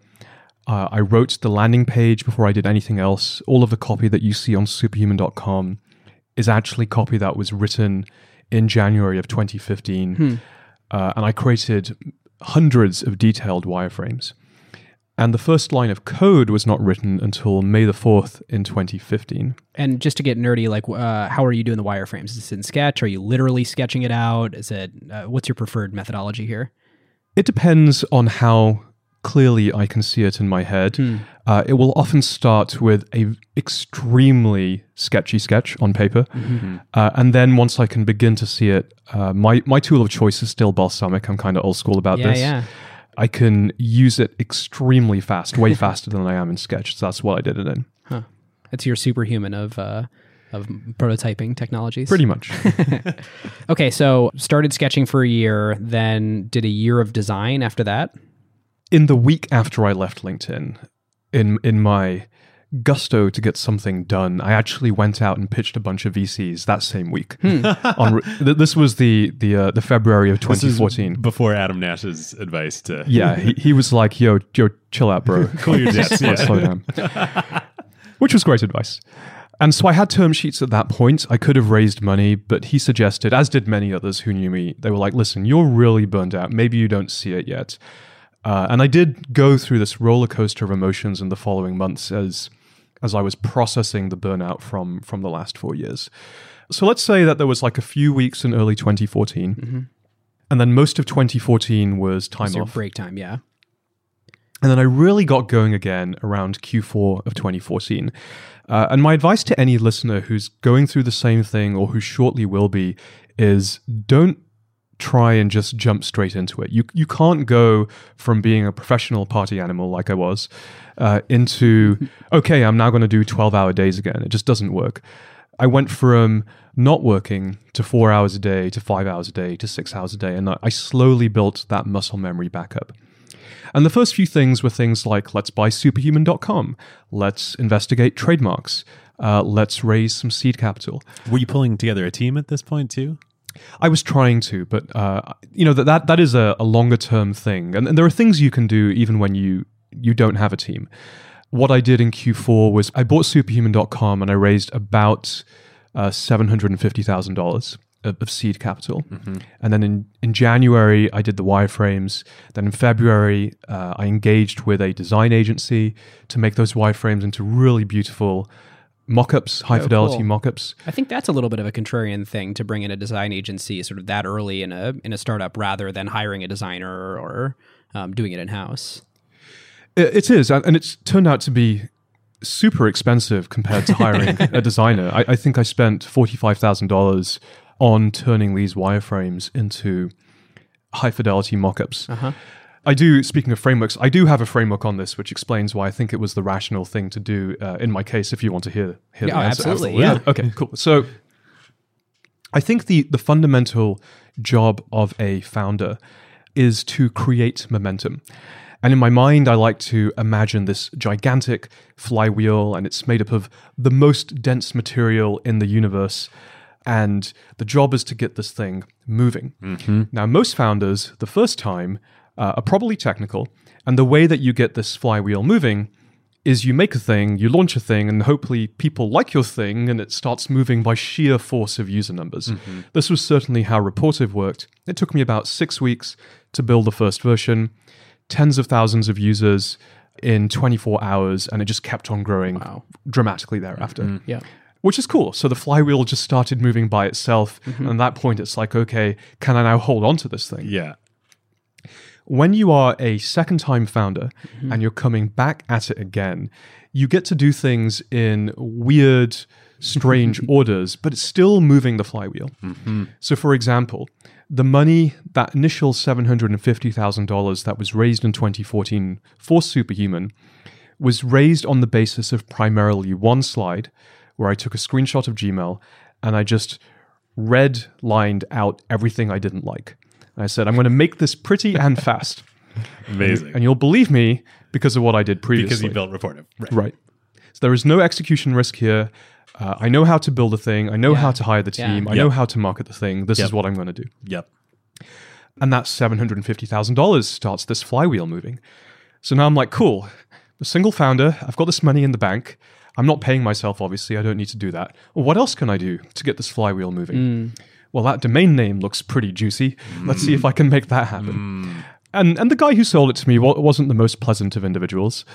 Uh, I wrote the landing page before I did anything else. All of the copy that you see on superhuman.com is actually copy that was written in January of 2015. Uh, and I created hundreds of detailed wireframes. And the first line of code was not written until May the 4th in 2015. And just to get nerdy, like, uh, how are you doing the wireframes? Is this in Sketch? Are you literally sketching it out? Is it uh, what's your preferred methodology here? It depends on how clearly I can see it in my head. Uh, it will often start with a extremely sketchy sketch on paper, uh, and then once I can begin to see it, uh, my my tool of choice is still Balsamiq. I'm kind of old school about Yeah, this. yeah. I can use it extremely fast, way faster than I am in Sketch. So that's what I did it in. It's your superhuman of uh, of prototyping technologies. Pretty much. Okay, so started sketching for a year, then did a year of design after that. in the week after I left LinkedIn, in in my gusto to get something done, I actually went out and pitched a bunch of VCs that same week. On, re- th- this was the the uh, the February of This is 2014. before Adam Nash's advice to Yeah, he, he was like, "Yo, yo, chill out, bro. cool your jets. slow, Yeah. slow down," which was great advice. And so I had term sheets at that point. I could have raised money, but he suggested, as did many others who knew me, they were like, "Listen, you're really burned out. Maybe you don't see it yet." Uh, and I did go through this roller coaster of emotions in the following months as as I was processing the burnout from from the last four years. So let's say that there was like a few weeks in early 2014, and then most of 2014 was time your off. break time, yeah. And then I really got going again around Q4 of 2014. Uh, and my advice to any listener who's going through the same thing or who shortly will be is don't try and just jump straight into it. You you can't go from being a professional party animal like I was uh, into okay, I'm now going to do 12 hour days again. It just doesn't work. I went from not working to four hours a day to five hours a day to six hours a day, and I- I slowly built that muscle memory back up. And the first few things were things like let's buy superhuman.com, let's investigate trademarks, uh, let's raise some seed capital. Were you pulling together a team at this point too? I was trying to, but uh, you know that that, that is a, a longer term thing, and, and there are things you can do even when you you don't have a team. What I did in Q4 was I bought superhuman.com and I raised about uh, seven hundred and fifty thousand dollars of, of seed capital, and then in in January I did the wireframes. Then in February uh, I engaged with a design agency to make those wireframes into really beautiful mock-ups, high fidelity cool. mock-ups. I think that's a little bit of a contrarian thing to bring in a design agency sort of that early in a in a startup rather than hiring a designer or um, doing it in house. It it is, and and it's turned out to be super expensive compared to hiring a designer. I, I think I spent forty-five thousand dollars on turning these wireframes into high fidelity mock-ups. I do. Speaking of frameworks, I do have a framework on this, which explains why I think it was the rational thing to do uh, in my case. If you want to hear, hear Yeah, the answer. absolutely, yeah. Okay. Cool. So, I think the the fundamental job of a founder is to create momentum. And in my mind, I like to imagine this gigantic flywheel, and it's made up of the most dense material in the universe. And the job is to get this thing moving. Now, most founders, the first time, uh, are probably technical. And the way that you get this flywheel moving is you make a thing, you launch a thing, and hopefully people like your thing and it starts moving by sheer force of user numbers. Mm-hmm. This was certainly how Rapportive worked. It took me about six weeks to build the first version, tens of thousands of users in 24 hours, and it just kept on growing dramatically thereafter mm-hmm. Yeah. which is cool. So the flywheel just started moving by itself. Mm-hmm. And at that point, it's like, okay, can I now hold on to this thing? Yeah. When you are a second time founder mm-hmm. and you're coming back at it again, you get to do things in weird, strange orders, but it's still moving the flywheel. Mm-hmm. So, for example, the money, that initial $750,000 that was raised in 2014 for Superhuman, was raised on the basis of primarily one slide where I took a screenshot of Gmail and I just red lined out everything I didn't like. And I said, I'm going to make this pretty and fast. Amazing. And you'll believe me because of what I did previously. because you built Rapportive. Right. Right. So there is no execution risk here. Uh, I know how to build a thing. I know how to hire the Yeah. team. I Yep. know how to market the thing. This Yep. is what I'm going to do. Yep. And that $750,000 starts this flywheel moving. So now I'm like, cool, I'm a single founder. I've got this money in the bank. I'm not paying myself, obviously. I don't need to do that. Well, what else can I do to get this flywheel moving? Well, that domain name looks pretty juicy. Let's see if I can make that happen. And, and the guy who sold it to me wasn't the most pleasant of individuals.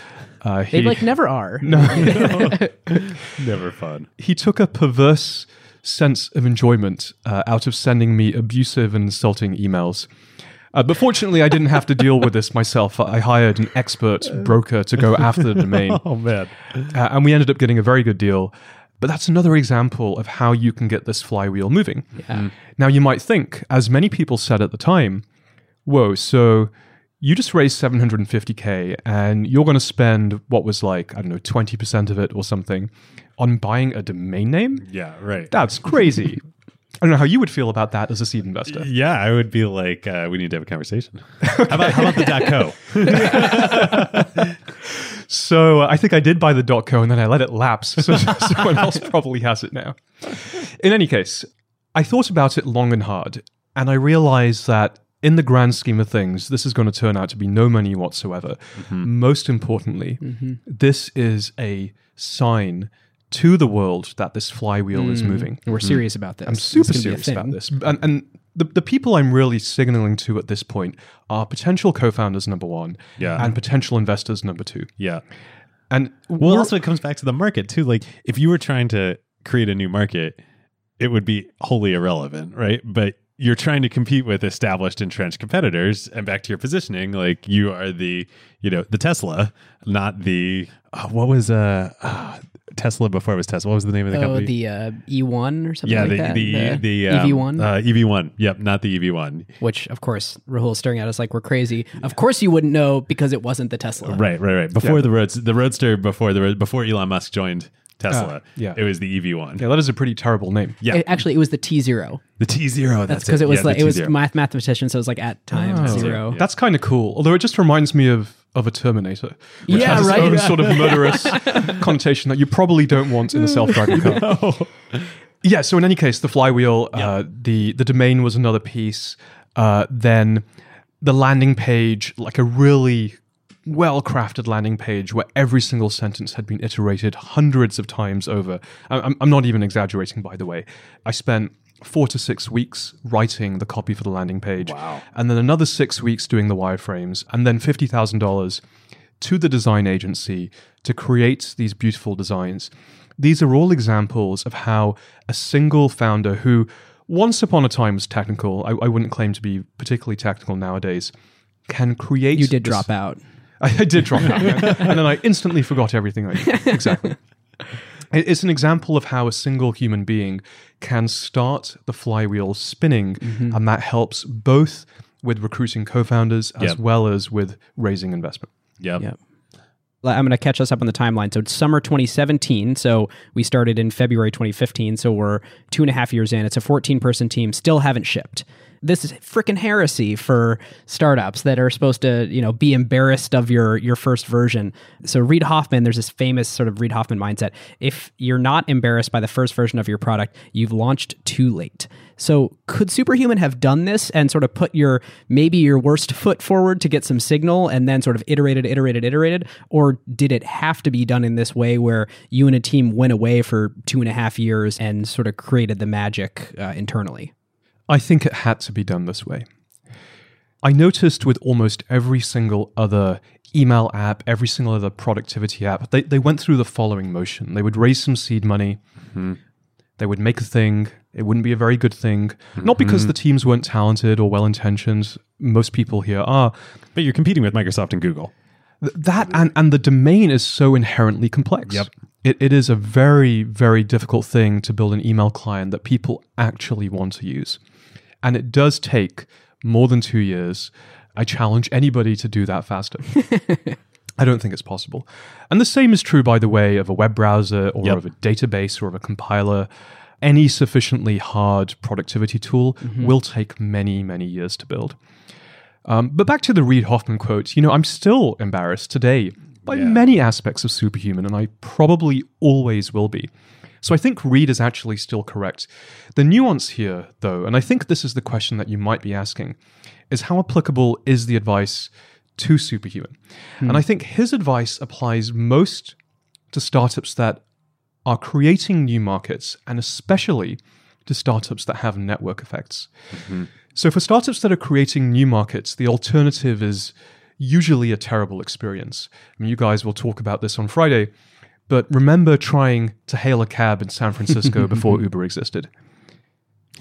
Uh, They he, like never are. No, Never fun. he took a perverse sense of enjoyment uh, out of sending me abusive and insulting emails. Uh, but fortunately, I didn't have to deal with this myself. I hired an expert broker to go after the domain, Oh man. uh, and we ended up getting a very good deal. But that's another example of how you can get this flywheel moving. Yeah. Now, you might think, as many people said at the time, whoa, so you just raised 750K and you're going to spend what was like, I don't know, 20% of it or something on buying a domain name? Yeah. Right. That's crazy. I don't know how you would feel about that as a seed investor. Yeah, I would be like, uh, we need to have a conversation. How about how about the dot co? So uh, I think I did buy the dot .co and then I let it lapse. So someone else probably has it now. In any case, I thought about it long and hard, and I realized that in the grand scheme of things, this is going to turn out to be no money whatsoever. Mm-hmm. Most importantly, mm-hmm. this is a sign to the world that this flywheel is mm. moving. We're mm. serious about this. I'm super gonna be a serious about this. And, and the, the people I'm really signaling to at this point are potential co founders, number one, Yeah. and potential investors, number two. Yeah. And Well, also it comes back to the market too. Like if you were trying to create a new market, it would be wholly irrelevant, right? But you're trying to compete with established entrenched competitors and back to your positioning like you are the you know the tesla not the uh, what was uh, uh tesla before it was tesla. What was the name of the Oh, company? the uh, E1 or something yeah like the, that. the the um, EV1, uh, ev1 yep not the ev1 which of course Rahul's staring at us like we're crazy. Of course you wouldn't know because it wasn't the Tesla. right right right. Before the roads the roadster before the before elon musk joined tesla yeah. it was the ev1 yeah, that is a pretty terrible name. yeah It- actually, it was the T0. the t0 That's because it, was Yeah, like it was math mathematician, so it was like at time Oh. zero. That's kind of cool. Although it just reminds me of of a Terminator. Which Yeah, has its right. own sort of murderous connotation that you probably don't want in a self-driving car. Yeah. So in any case, the flywheel, uh, the the domain was another piece. Uh, then the landing page, like a really well crafted landing page where every single sentence had been iterated hundreds of times over. I- I'm, I'm not even exaggerating, by the way. I spent four to six weeks writing the copy for the landing page. Wow. And then another six weeks doing the wireframes, and then $50,000 to the design agency to create these beautiful designs. These are all examples of how a single founder who once upon a time was technical, I, I wouldn't claim to be particularly technical nowadays, can create. You did this- drop out. I, I did drop out, and then I instantly forgot everything I did. Exactly. It- It's an example of how a single human being can start the flywheel spinning, mm-hmm. and that helps both with recruiting co-founders as Yep. well as with raising investment. Yeah. Yep. I'm going to catch us up on the timeline. So it's summer 2017. So we started in February 2015. So we're two and a half years in. It's a 14 person team. Still haven't shipped. This is freaking heresy for startups that are supposed to, you know, be embarrassed of your your first version. So Reid Hoffman, there's this famous sort of Reid Hoffman mindset. If you're not embarrassed by the first version of your product, you've launched too late. So could Superhuman have done this and sort of put your maybe your worst foot forward to get some signal and then sort of iterated, iterated, iterated? Or did it have to be done in this way where you and a team went away for two and a half years and sort of created the magic uh, internally? I think it had to be done this way. I noticed with almost every single other email app, every single other productivity app, they, they went through the following motion. They would raise some seed money, mm-hmm. they would make a thing. It wouldn't be a very good thing. Not because the mm-hmm. teams weren't talented or well intentioned. Most people here are. But you're competing with Microsoft and Google. Th- That and, and the domain is so inherently complex. Yep. It, it is a very, very difficult thing to build an email client that people actually want to use. And it does take more than two years. I challenge anybody to do that faster. I don't think it's possible. And the same is true, by the way, of a web browser or Yep. of a database or of a compiler. Any sufficiently hard productivity tool will take many, many years to build. Um, but back to the Reid Hoffman quote, you know, I'm still embarrassed today by Yeah. many aspects of Superhuman, and I probably always will be. So I think Reid is actually still correct. The nuance here, though, and I think this is the question that you might be asking, is how applicable is the advice to Superhuman? Hmm. And I think his advice applies most to startups that are creating new markets, and especially to startups that have network effects. Mm-hmm. So, for startups that are creating new markets, the alternative is usually a terrible experience. I mean, you guys will talk about this on Friday, but remember trying to hail a cab in San Francisco before Uber existed.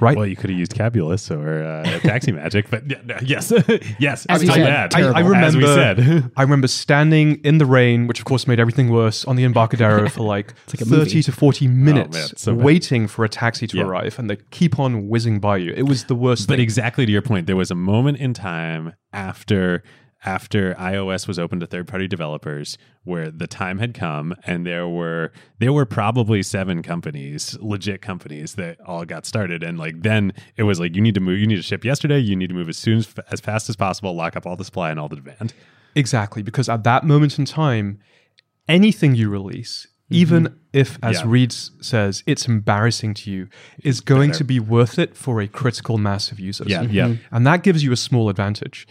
Right? Well, you could have used Cabulous or uh, Taxi Magic, but yeah, no, yes, yes, As it's said, bad. I, I remember, as we said. I remember standing in the rain, which of course made everything worse, on the Embarcadero for like, like 30 movie. to 40 minutes so bad. waiting for a taxi to Yeah. arrive, and they keep on whizzing by you. It was the worst But thing. exactly to your point, there was a moment in time after after iOS was open to third party developers where the time had come and there were there were probably seven companies, legit companies that all got started and like then it was like you need to move you need to ship yesterday, you need to move as soon as, as fast as possible, lock up all the supply and all the demand. Exactly, because at that moment in time, anything you release, even if, as Mm-hmm. Yeah. Reid says, it's embarrassing to you, is going Better. to be worth it for a critical mass of users. Yeah, yeah. And that gives you a small advantage.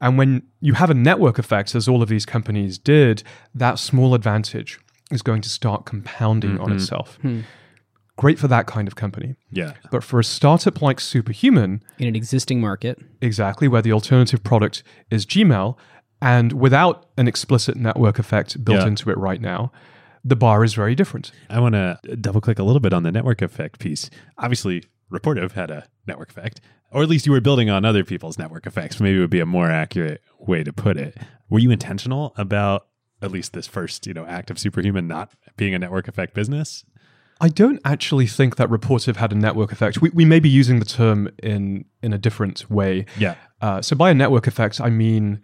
And when you have a network effect, as all of these companies did, that small advantage is going to start compounding Mm-hmm. on itself. Great for that kind of company. Yeah. But for a startup like Superhuman, In an existing market. exactly where the alternative product is Gmail, and without an explicit network effect built Yeah. into it right now, the bar is very different. I want to double click a little bit on the network effect piece. Obviously, Rapportive had a network effect, or at least you were building on other people's network effects. Maybe it would be a more accurate way to put it. Were you intentional about at least this first, you know, act of Superhuman not being a network effect business? I don't actually think that Rapportive had a network effect. We, we may be using the term in in a different way. Yeah. Uh, so by a network effect, I mean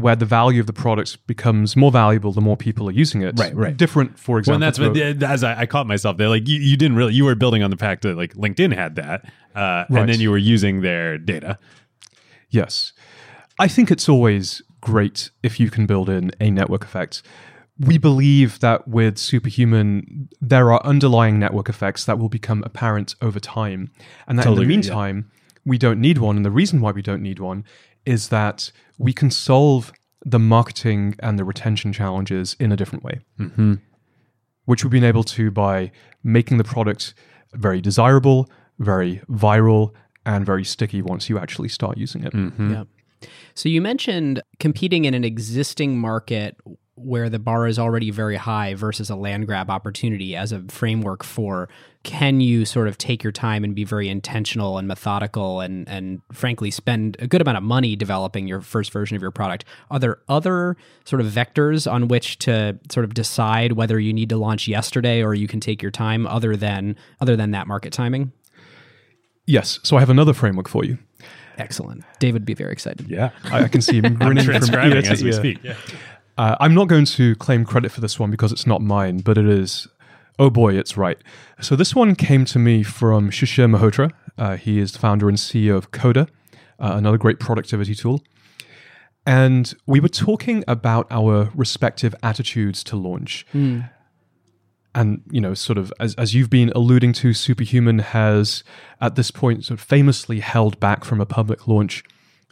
where the value of the product becomes more valuable the more people are using it. Right, right. Different, for Well, example. and that's what, as I, I caught myself there. Like you, you didn't really, you were building on the fact that like LinkedIn had that, uh, Right. and then you were using their data. Yes. I think it's always great if you can build in a network effect. We believe that with Superhuman, there are underlying network effects that will become apparent over time. And that Totally in the agree, yeah. meantime, we don't need one. And the reason why we don't need one is that we can solve the marketing and the retention challenges in a different way, Mm-hmm. which we've been able to by making the product very desirable, very viral, and very sticky once you actually start using it. Mm-hmm. Yep. So you mentioned competing in an existing market where the bar is already very high versus a land grab opportunity as a framework for can you sort of take your time and be very intentional and methodical and and frankly spend a good amount of money developing your first version of your product are there other sort of vectors on which to sort of decide whether you need to launch yesterday or you can take your time other than other than that market timing Yes. So I have another framework for you. excellent david would be very excited Yeah. I, I can see him I'm grinning from ear transcribing to as we ear. speak. Yeah. Uh, I'm not going to claim credit for this one because it's not mine, but it is Oh boy, it's right. So this one came to me from Shishir Mehrotra. Uh, he is the founder and CEO of Coda, uh, another great productivity tool. And we were talking about our respective attitudes to launch. And, you know, sort of as, as you've been alluding to, Superhuman has at this point sort of famously held back from a public launch.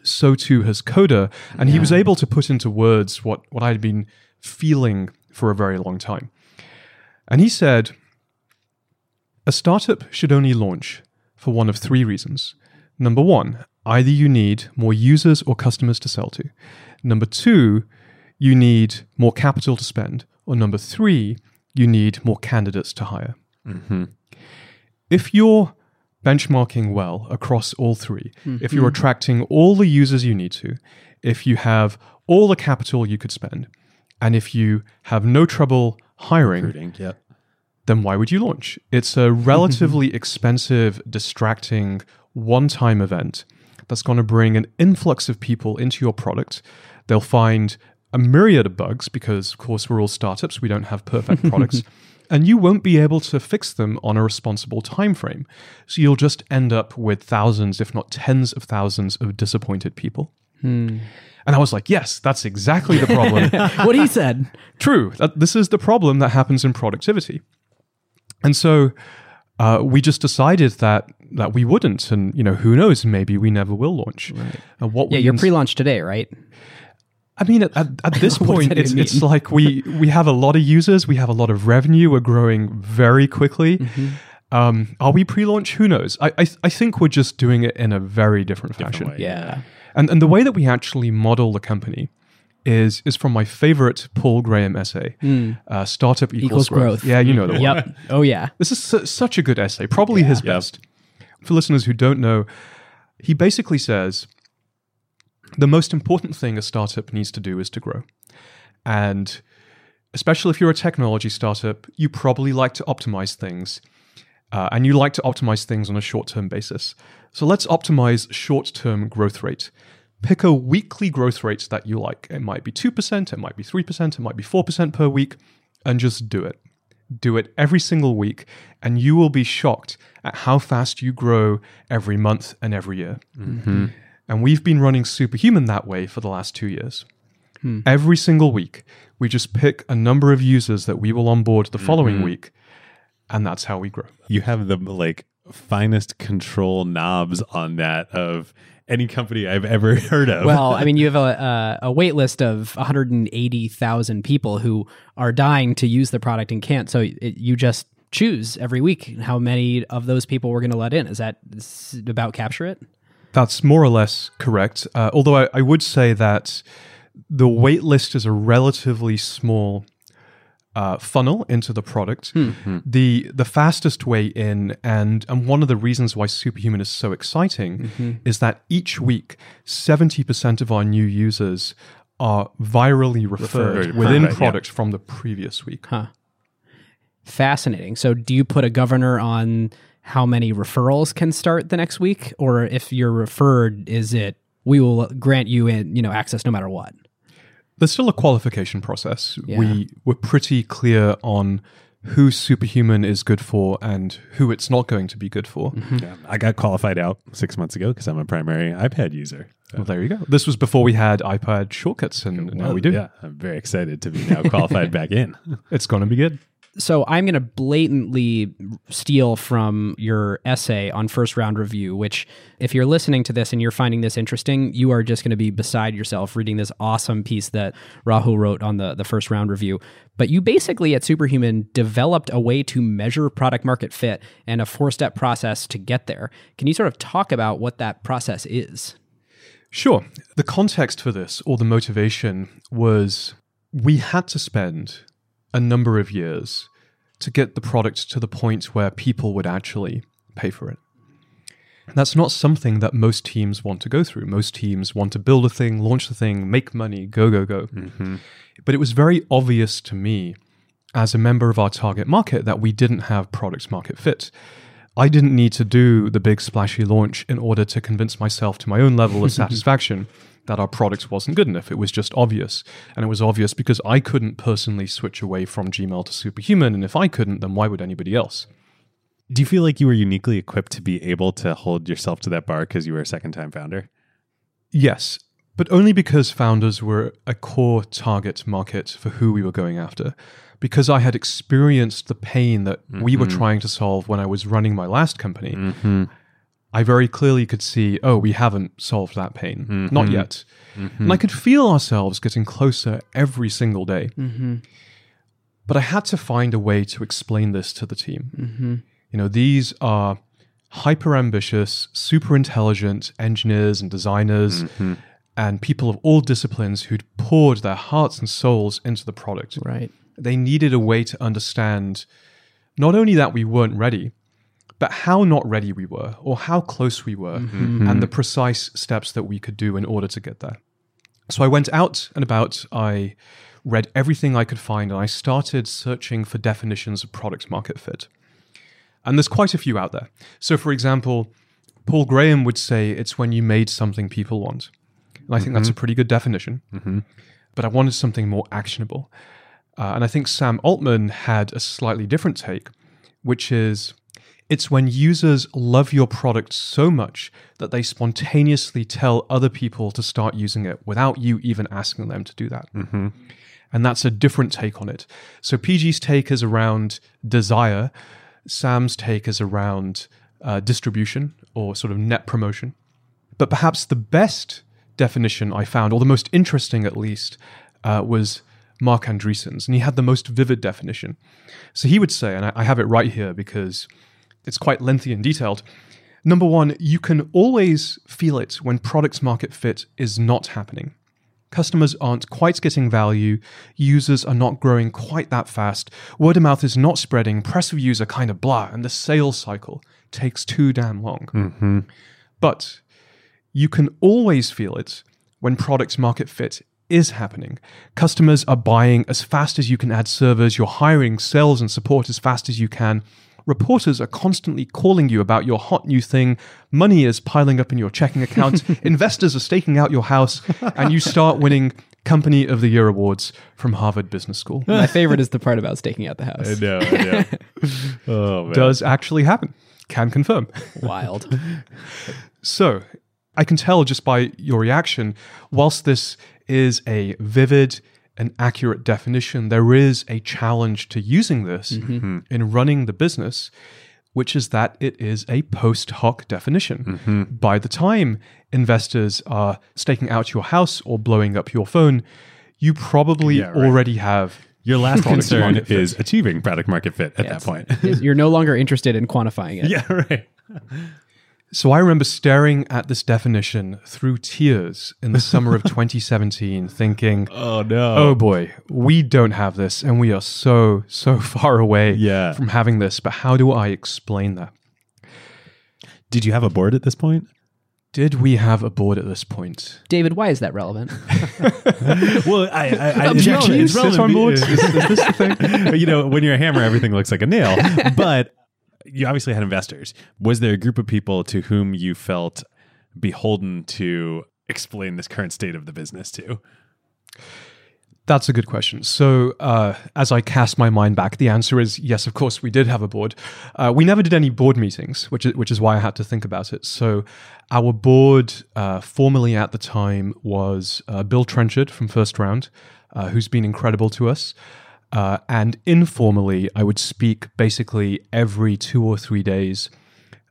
So too has Coda. And he was able to put into words what, what I'd been feeling for a very long time. And he said, a startup should only launch for one of three reasons. Number one, either you need more users or customers to sell to. Number two, you need more capital to spend. Or number three, you need more candidates to hire. Mm-hmm. If you're benchmarking well across all 3 if you're mm-hmm. attracting all the users you need to, if you have all the capital you could spend, and if you have no trouble hiring, Recruiting, Yep. then why would you launch? It's a relatively expensive, distracting, one time event that's going to bring an influx of people into your product. They'll find a myriad of bugs because, of course, we're all startups, we don't have perfect products. And you won't be able to fix them on a responsible time frame. So you'll just end up with thousands, if not tens of thousands, of disappointed people. Hmm. And I was like, yes, that's exactly the problem. what he said. True. That, this is the problem that happens in productivity. And so uh, we just decided that that we wouldn't, and you know, who knows? Maybe we never will launch. And uh, what Yeah, you're pre-launch today, right? I mean, at, at, at this point, it's, it's like we we have a lot of users, we have a lot of revenue, we're growing very quickly. Mm-hmm. Um, are we pre-launch? Who knows? I, I I think we're just doing it in a very different fashion. way. Yeah. And and the way that we actually model the company is is from my favorite Paul Graham essay, uh, "Startup Equals. Equals growth. growth. Yeah, you know the one. Yep. Oh yeah. This is su- such a good essay, probably his Yeah. best. For listeners who don't know, he basically says the most important thing a startup needs to do is to grow. And especially if you're a technology startup, you probably like to optimize things. Uh, and you like to optimize things on a short term basis. So let's optimize short term growth rate. Pick a weekly growth rate that you like. It might be 2%, it might be 3%, it might be 4% per week, and just do it. Do it every single week, and you will be shocked at how fast you grow every month and every year. And we've been running Superhuman that way for the last two years. Hmm. Every single week, we just pick a number of users that we will onboard the following mm-hmm. week, and that's how we grow. You have the like finest control knobs on that of any company I've ever heard of. Well, I mean, you have a, a, a wait list of 180,000 people who are dying to use the product and can't. So it, you just choose every week how many of those people we're going to let in. Is that about capture it? That's more or less correct. Uh, although I, I would say that the wait list is a relatively small uh, funnel into the product. The the fastest way in, and and one of the reasons why Superhuman is so exciting is that each week, seventy percent of our new users are virally referred, Referred, within yeah. product from the previous week. Fascinating. So do you put a governor on how many referrals can start the next week? Or if you're referred, is it we will grant you in, you know, access no matter what? There's still a qualification process. Yeah. We were pretty clear on who superhuman is good for and who it's not going to be good for. Mm-hmm. Yeah, I got qualified out six months ago because I'm a primary iPad user. Well, there you go. This was before we had iPad shortcuts, and now we do. Yeah, I'm very excited to be now qualified back in. It's going to be good. So I'm going to blatantly steal from your essay on first round review, which, if you're listening to this and you're finding this interesting, you are just going to be beside yourself reading this awesome piece that Rahul wrote on the, the first round review. But you basically at Superhuman developed a way to measure product market fit and a four step process to get there. Can you sort of talk about what that process is? Sure. The context for this, or the motivation, was we had to spend a number of years to get the product to the point where people would actually pay for it. That's not something that most teams want to go through. Most teams want to build a thing, launch the thing, make money, go, go, go. Mm-hmm. But it was very obvious to me as a member of our target market that we didn't have product market fit. I didn't need to do the big splashy launch in order to convince myself to my own level of satisfaction that our product wasn't good enough. It was just obvious. And it was obvious because I couldn't personally switch away from Gmail to Superhuman. And if I couldn't, then why would anybody else? Do you feel like you were uniquely equipped to be able to hold yourself to that bar because you were a second time founder? Yes, but only because founders were a core target market for who we were going after. Because I had experienced the pain that we were trying to solve when I was running my last company, Mm-hmm. I very clearly could see, oh, we haven't solved that pain. Mm-hmm. Not yet. Mm-hmm. And I could feel ourselves getting closer every single day. Mm-hmm. But I had to find a way to explain this to the team. You know, these are hyper ambitious, super intelligent engineers and designers and people of all disciplines who'd poured their hearts and souls into the product. Right. They needed a way to understand not only that we weren't ready, but how not ready we were, or how close we were, mm-hmm. and the mm-hmm. precise steps that we could do in order to get there. So I went out and about, I read everything I could find, and I started searching for definitions of product market fit. And there's quite a few out there. So, for example, Paul Graham would say it's when you made something people want. And I think that's a mm-hmm. pretty good definition. But I wanted something more actionable. Uh, and I think Sam Altman had a slightly different take, which is it's when users love your product so much that they spontaneously tell other people to start using it without you even asking them to do that. And that's a different take on it. So PG's take is around desire, Sam's take is around uh, distribution or sort of net promotion. But perhaps the best definition I found, or the most interesting at least, uh, was Marc Andreessen's, and he had the most vivid definition. So he would say, and I, I have it right here because it's quite lengthy and detailed. Number one, you can always feel it when product market fit is not happening. Customers aren't quite getting value, users are not growing quite that fast, word of mouth is not spreading, press reviews are kind of blah, and the sales cycle takes too damn long. Mm-hmm. But you can always feel it when product market fit is happening. Customers are buying as fast as you can add servers, you're hiring sales and support as fast as you can. Reporters are constantly calling you about your hot new thing. Money is piling up in your checking account. Investors are staking out your house, and you start winning Company of the Year awards from Harvard Business School. My favorite is the part about staking out the house. I know. I know. oh, man. Does actually happen. Can confirm. Wild. So, I can tell just by your reaction, whilst this is a vivid and accurate definition, there is a challenge to using this mm-hmm. Mm-hmm. in running the business, which is that it is a post hoc definition. Mm-hmm. By the time investors are staking out your house or blowing up your phone, you probably Yeah, right. already have Your last Product concern market fit. is achieving product market fit at Yes. that point. You're no longer interested in quantifying it. yeah, right. So I remember staring at this definition through tears in the summer of 2017, thinking, Oh no. oh boy, we don't have this, and we are so, so far away Yeah. from having this. But how do I explain that? Did you have a board at this point? Did we have a board at this point? David, why is that relevant? well, I, I, I Objection. It's Sit relevant. boards? Is, is this the thing? you know, when you're a hammer, everything looks like a nail. But you obviously had investors. Was there a group of people to whom you felt beholden to explain this current state of the business to? That's a good question. So, uh, as I cast my mind back, the answer is yes. Of course, we did have a board. Uh, we never did any board meetings, which is which is why I had to think about it. So, our board, uh, formally at the time, was uh, Bill Trenchard from First Round, uh, who's been incredible to us, uh, and informally, I would speak basically every two or three days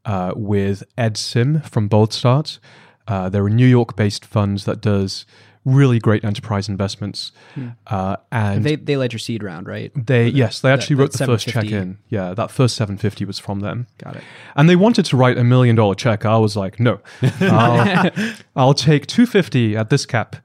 uh, with Ed Sim from Bold Start. Uh, they're a New York-based fund that does really great enterprise investments, uh, and they they led your seed round, right? they yes, they actually wrote the first check in. Yeah, that first 750 was from them. Got it. And they wanted to write a million dollar check. I was like, no, I'll, I'll take 250 at this cap.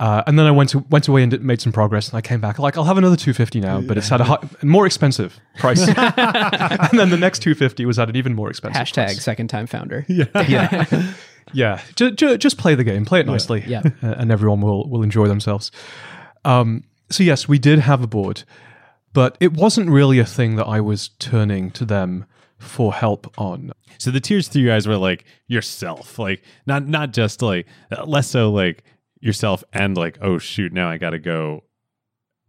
Uh, and then I went to, went away and did, made some progress, and I came back like I'll have another 250 now, but it's at a high, more expensive price. and then the next 250 was at an even more expensive Hashtag price. second time founder. Yeah, yeah. Ju- ju- just play the game, play it nicely, Yeah. uh, and everyone will will enjoy themselves. Um, so yes, we did have a board, but it wasn't really a thing that I was turning to them for help on. So the tears through your eyes were like yourself, like not not just like uh, less so like yourself and like oh shoot now I got to go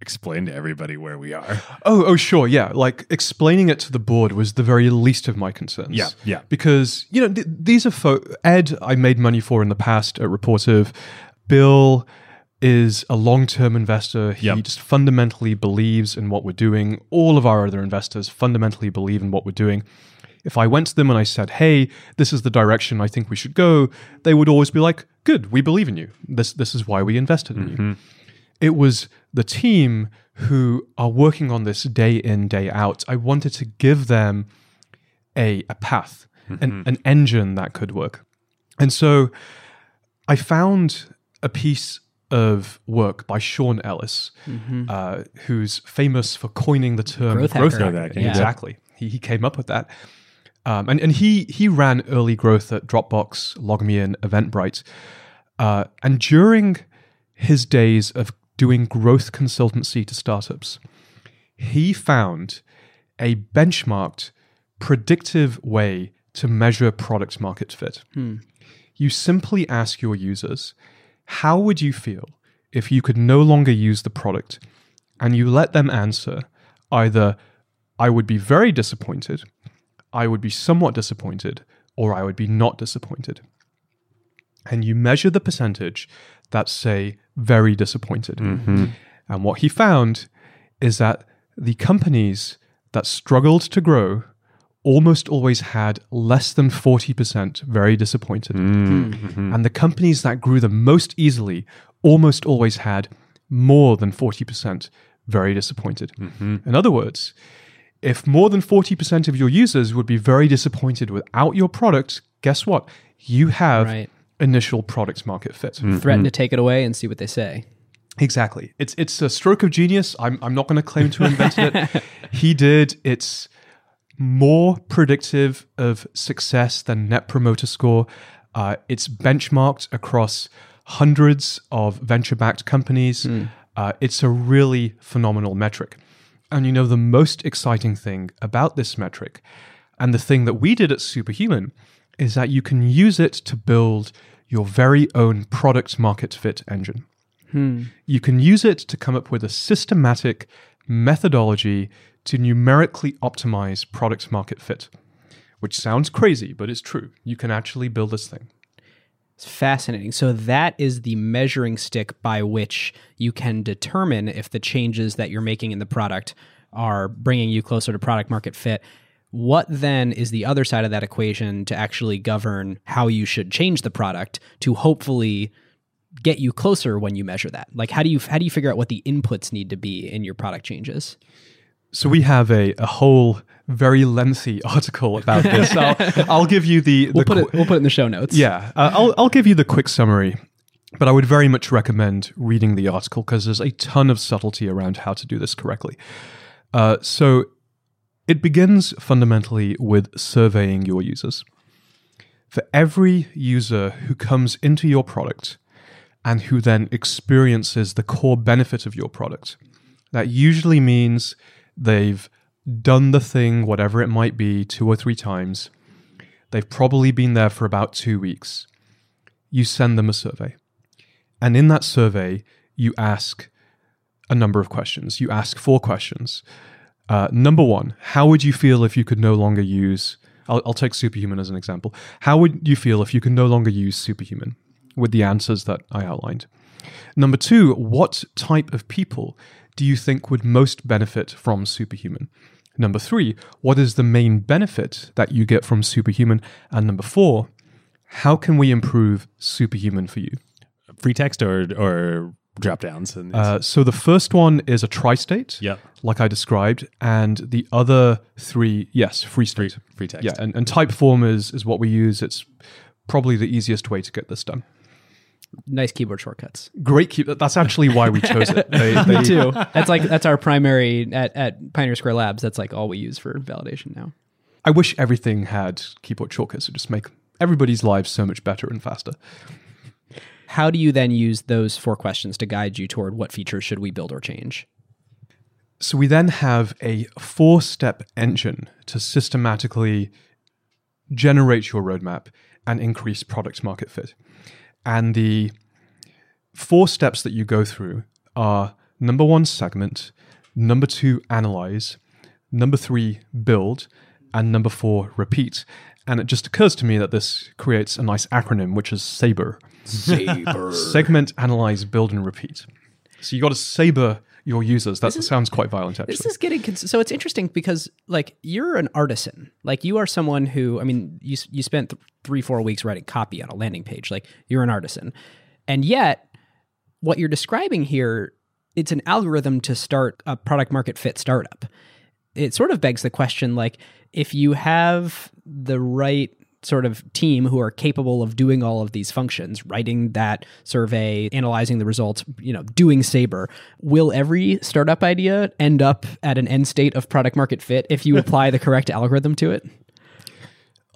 explain to everybody where we are. Oh, oh, sure, yeah. Like explaining it to the board was the very least of my concerns. Yeah, yeah. Because you know th- these are fo- Ed. I made money for in the past at Rapportive. Bill is a long-term investor. He Yep. just fundamentally believes in what we're doing. All of our other investors fundamentally believe in what we're doing. If I went to them and I said, "Hey, this is the direction I think we should go," they would always be like, "Good, we believe in you. This this is why we invested in you." it was the team who are working on this day in day out i wanted to give them a, a path an, an engine that could work and so i found a piece of work by sean ellis uh, who's famous for coining the term Growth growth hacker. hacker. hacking, yeah. exactly he, he came up with that um, and, and he he ran early growth at dropbox LogMeIn and eventbrite uh, and during his days of doing growth consultancy to startups, he found a benchmarked, predictive way to measure product market fit. You simply ask your users, how would you feel if you could no longer use the product? And you let them answer either, I would be very disappointed, I would be somewhat disappointed, or I would be not disappointed and you measure the percentage that say very disappointed. Mm-hmm. And what he found is that the companies that struggled to grow almost always had less than 40% very disappointed. Mm-hmm. And the companies that grew the most easily almost always had more than 40% very disappointed. Mm-hmm. In other words, if more than 40% of your users would be very disappointed without your product, guess what? You have Right. Initial product market fit. Threaten to take it away and see what they say. Exactly. It's it's a stroke of genius. I'm I'm not going to claim to have invented it. He did. It's more predictive of success than Net Promoter Score. Uh, it's benchmarked across hundreds of venture-backed companies. Uh, it's a really phenomenal metric. And you know the most exciting thing about this metric, and the thing that we did at Superhuman, is that you can use it to build your very own product market fit engine. Hmm. You can use it to come up with a systematic methodology to numerically optimize product market fit, which sounds crazy, but it's true. You can actually build this thing. It's fascinating. So that is the measuring stick by which you can determine if the changes that you're making in the product are bringing you closer to product market fit. What then is the other side of that equation to actually govern how you should change the product to hopefully get you closer when you measure that? Like how do you how do you figure out what the inputs need to be in your product changes? So we have a, a whole very lengthy article about this. I'll, I'll give you the, We'll the put it we'll put it in the show notes. Yeah, uh, I'll I'll give you the quick summary, but I would very much recommend reading the article because there's a ton of subtlety around how to do this correctly. Uh, so it begins fundamentally with surveying your users. For every user who comes into your product and who then experiences the core benefit of your product, that usually means they've done the thing, whatever it might be, two or three times. They've probably been there for about two weeks. You send them a survey. And in that survey, you ask a number of questions. You ask four questions. Uh, number one, how would you feel if you could no longer use? I'll, I'll take Superhuman as an example. How would you feel if you could no longer use Superhuman with the answers that I outlined? Number two, what type of people do you think would most benefit from Superhuman? Number three, what is the main benefit that you get from Superhuman? And number four, how can we improve Superhuman for you? Free text or or drop downs and Uh, so the first one is a tri-state, yeah, like I described, and the other three, yes, free free state. free text. Yeah, and, and Typeform is is what we use. It's probably the easiest way to get this done. Nice keyboard shortcuts. Great keep. That's actually why we chose it. They, Me too. That's like that's our primary at, at Pioneer Square Labs. That's like all we use for validation now. I wish everything had keyboard shortcuts to just make everybody's lives so much better and faster. How do you then use those four questions to guide you toward what features should we build or change? So we then have a four step engine to systematically generate your roadmap and increase product market fit. And the four steps that you go through are number one, segment, number two, analyze, number three, build, and number four, repeat. And it just occurs to me that this creates a nice acronym, which is SABRE. Saber. Segment, analyze, build, and repeat. So you got to saber your users. That sounds quite violent, actually. This is getting cons- so it's interesting because like you're an artisan, like you are someone who I mean you you spent th- three four weeks writing copy on a landing page, like you're an artisan, and yet what you're describing here it's an algorithm to start a product market fit startup. It sort of begs the question like if you have the right sort of team who are capable of doing all of these functions, writing that survey, analyzing the results, you know, doing Sabre, will every startup idea end up at an end state of product market fit if you apply the correct algorithm to it?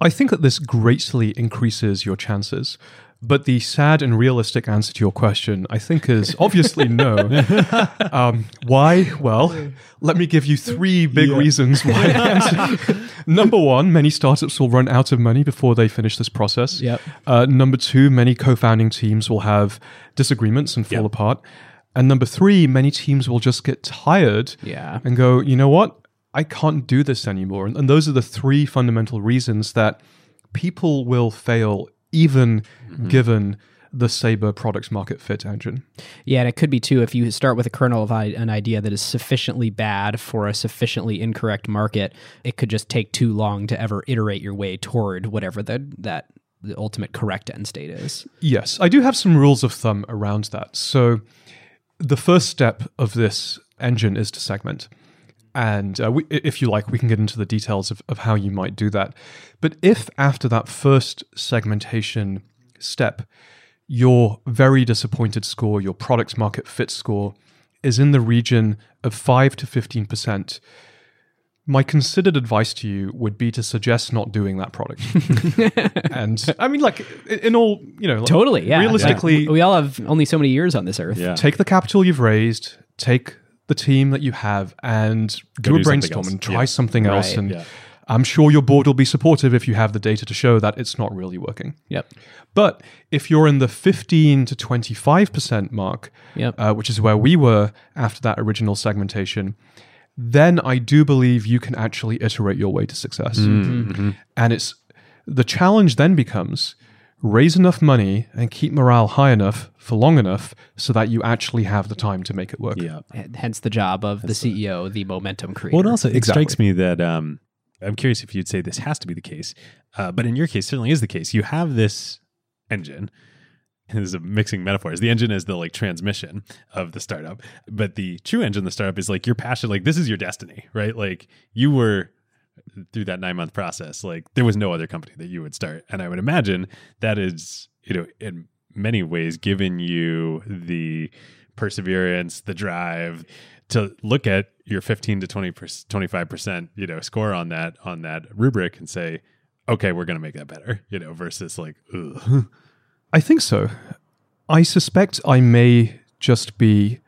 I think that this greatly increases your chances. But the sad and realistic answer to your question, I think, is obviously no. um, why? Well, let me give you three big reasons why. answer- number one, many startups will run out of money before they finish this process. Yep. Uh, number two, many co founding teams will have disagreements and fall Yep. apart. And number three, many teams will just get tired Yeah. and go, you know what? I can't do this anymore. And, and those are the three fundamental reasons that people will fail, even mm-hmm. given the Sabre products market fit engine. Yeah, and it could be too if you start with a kernel of I- an idea that is sufficiently bad for a sufficiently incorrect market, it could just take too long to ever iterate your way toward whatever the, that the ultimate correct end state is. Yes, I do have some rules of thumb around that. So the first step of this engine is to segment. And uh, we, if you like, we can get into the details of, of how you might do that. But if after that first segmentation step, your very disappointed score, your product market fit score, is in the region of 5 to 15%, my considered advice to you would be to suggest not doing that product. and I mean, like, in- in all, you know, like, Totally, yeah. realistically, Like, we all have only so many years on this earth. Yeah. take the capital you've raised, take the team that you have, and Go do a do brainstorm and try Yeah. something else. Right. And Yeah. I'm sure your board will be supportive if you have the data to show that it's not really working. Yep. But if you're in the 15 to 25% mark, Yep. uh, which is where we were after that original segmentation, then I do believe you can actually iterate your way to success. Mm-hmm. And it's the challenge then becomes raise enough money and keep morale high enough for long enough so that you actually have the time to make it work. Yeah. H- Hence the job of the CEO, the momentum creator. Well, and also it Exactly. strikes me that um, I'm curious if you'd say this has to be the case, uh, but in your case, certainly is the case. You have this engine. This is a mixing metaphors. The engine is the like transmission of the startup, but the true engine, of the startup, is like your passion. Like this is your destiny, right? Like you were through that nine month process. Like there was no other company that you would start, and I would imagine that is you know in many ways given you the perseverance, the drive to look at your 15 to 20 25 percent you know score on that on that rubric and say okay we're going to make that better you know versus like Ugh. I think so. I suspect I may just be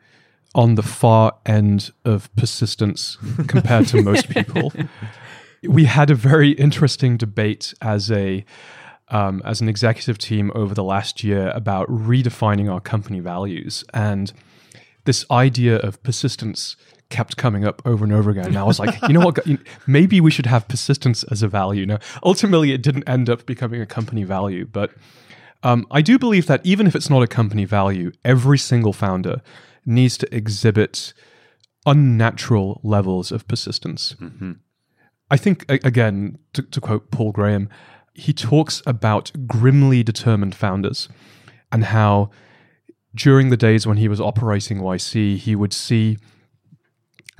on the far end of persistence compared to most people. We had a very interesting debate as a um, as an executive team over the last year about redefining our company values, and this idea of persistence kept coming up over and over again. And I was like, you know what? Maybe we should have persistence as a value. Now, ultimately, it didn't end up becoming a company value, but um, I do believe that even if it's not a company value, every single founder needs to exhibit unnatural levels of persistence. I think, again, to, to quote Paul Graham, he talks about grimly determined founders and how during the days when he was operating YC, he would see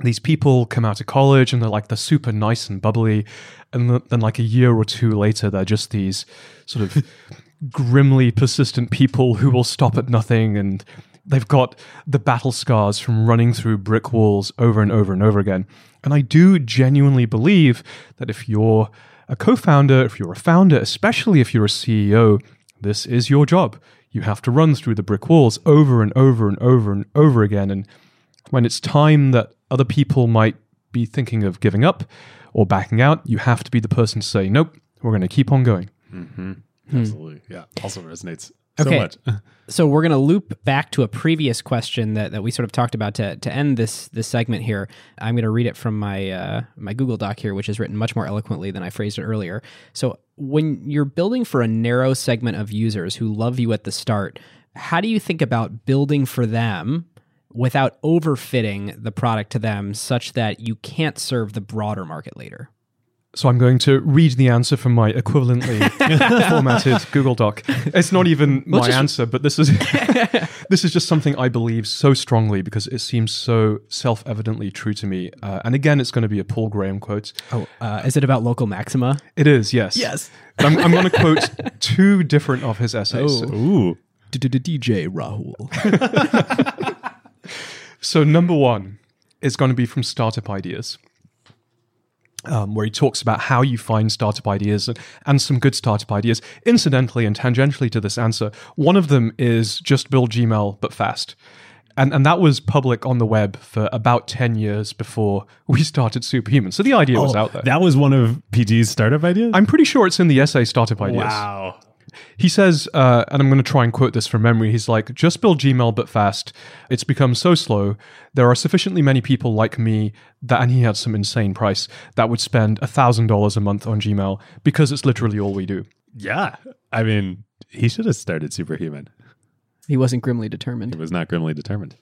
these people come out of college and they're like they're super nice and bubbly. And then like a year or two later they're just these sort of grimly persistent people who will stop at nothing and they've got the battle scars from running through brick walls over and over and over again and i do genuinely believe that if you're a co-founder if you're a founder especially if you're a ceo this is your job you have to run through the brick walls over and over and over and over again and When it's time that other people might be thinking of giving up or backing out, you have to be the person to say, nope, we're going to keep on going. Mm-hmm. Hmm. Absolutely. Yeah. Also resonates so Okay. much. So we're going to loop back to a previous question that, that we sort of talked about to, to end this this segment here. I'm going to read it from my uh, my Google Doc here, which is written much more eloquently than I phrased it earlier. So when you're building for a narrow segment of users who love you at the start, how do you think about building for them without overfitting the product to them such that you can't serve the broader market later? So I'm going to read the answer from my equivalently formatted Google Doc. It's not even my just- answer, but this is this is just something I believe so strongly because it seems so self-evidently true to me. Uh, and again, it's going to be a Paul Graham quote. Oh, uh, is it about local maxima? It is, yes. Yes. But I'm, I'm going to quote two different of his essays. Oh. Ooh. DJ Rahul. So number one is going to be from Startup Ideas, um, where he talks about how you find startup ideas and, and some good startup ideas. Incidentally and tangentially to this answer, one of them is just build Gmail but fast. And, and that was public on the web for about 10 years before we started Superhuman. So the idea was out there. That was one of PG's startup ideas? I'm pretty sure it's in the essay Startup Ideas. wow. He says, uh, and I'm going to try and quote this from memory. He's like, just build Gmail but fast. It's become so slow. There are sufficiently many people like me that, and he had some insane price, that would spend $1,000 a month on Gmail because it's literally all we do. Yeah. I mean, he should have started Superhuman. He wasn't grimly determined. He was not grimly determined.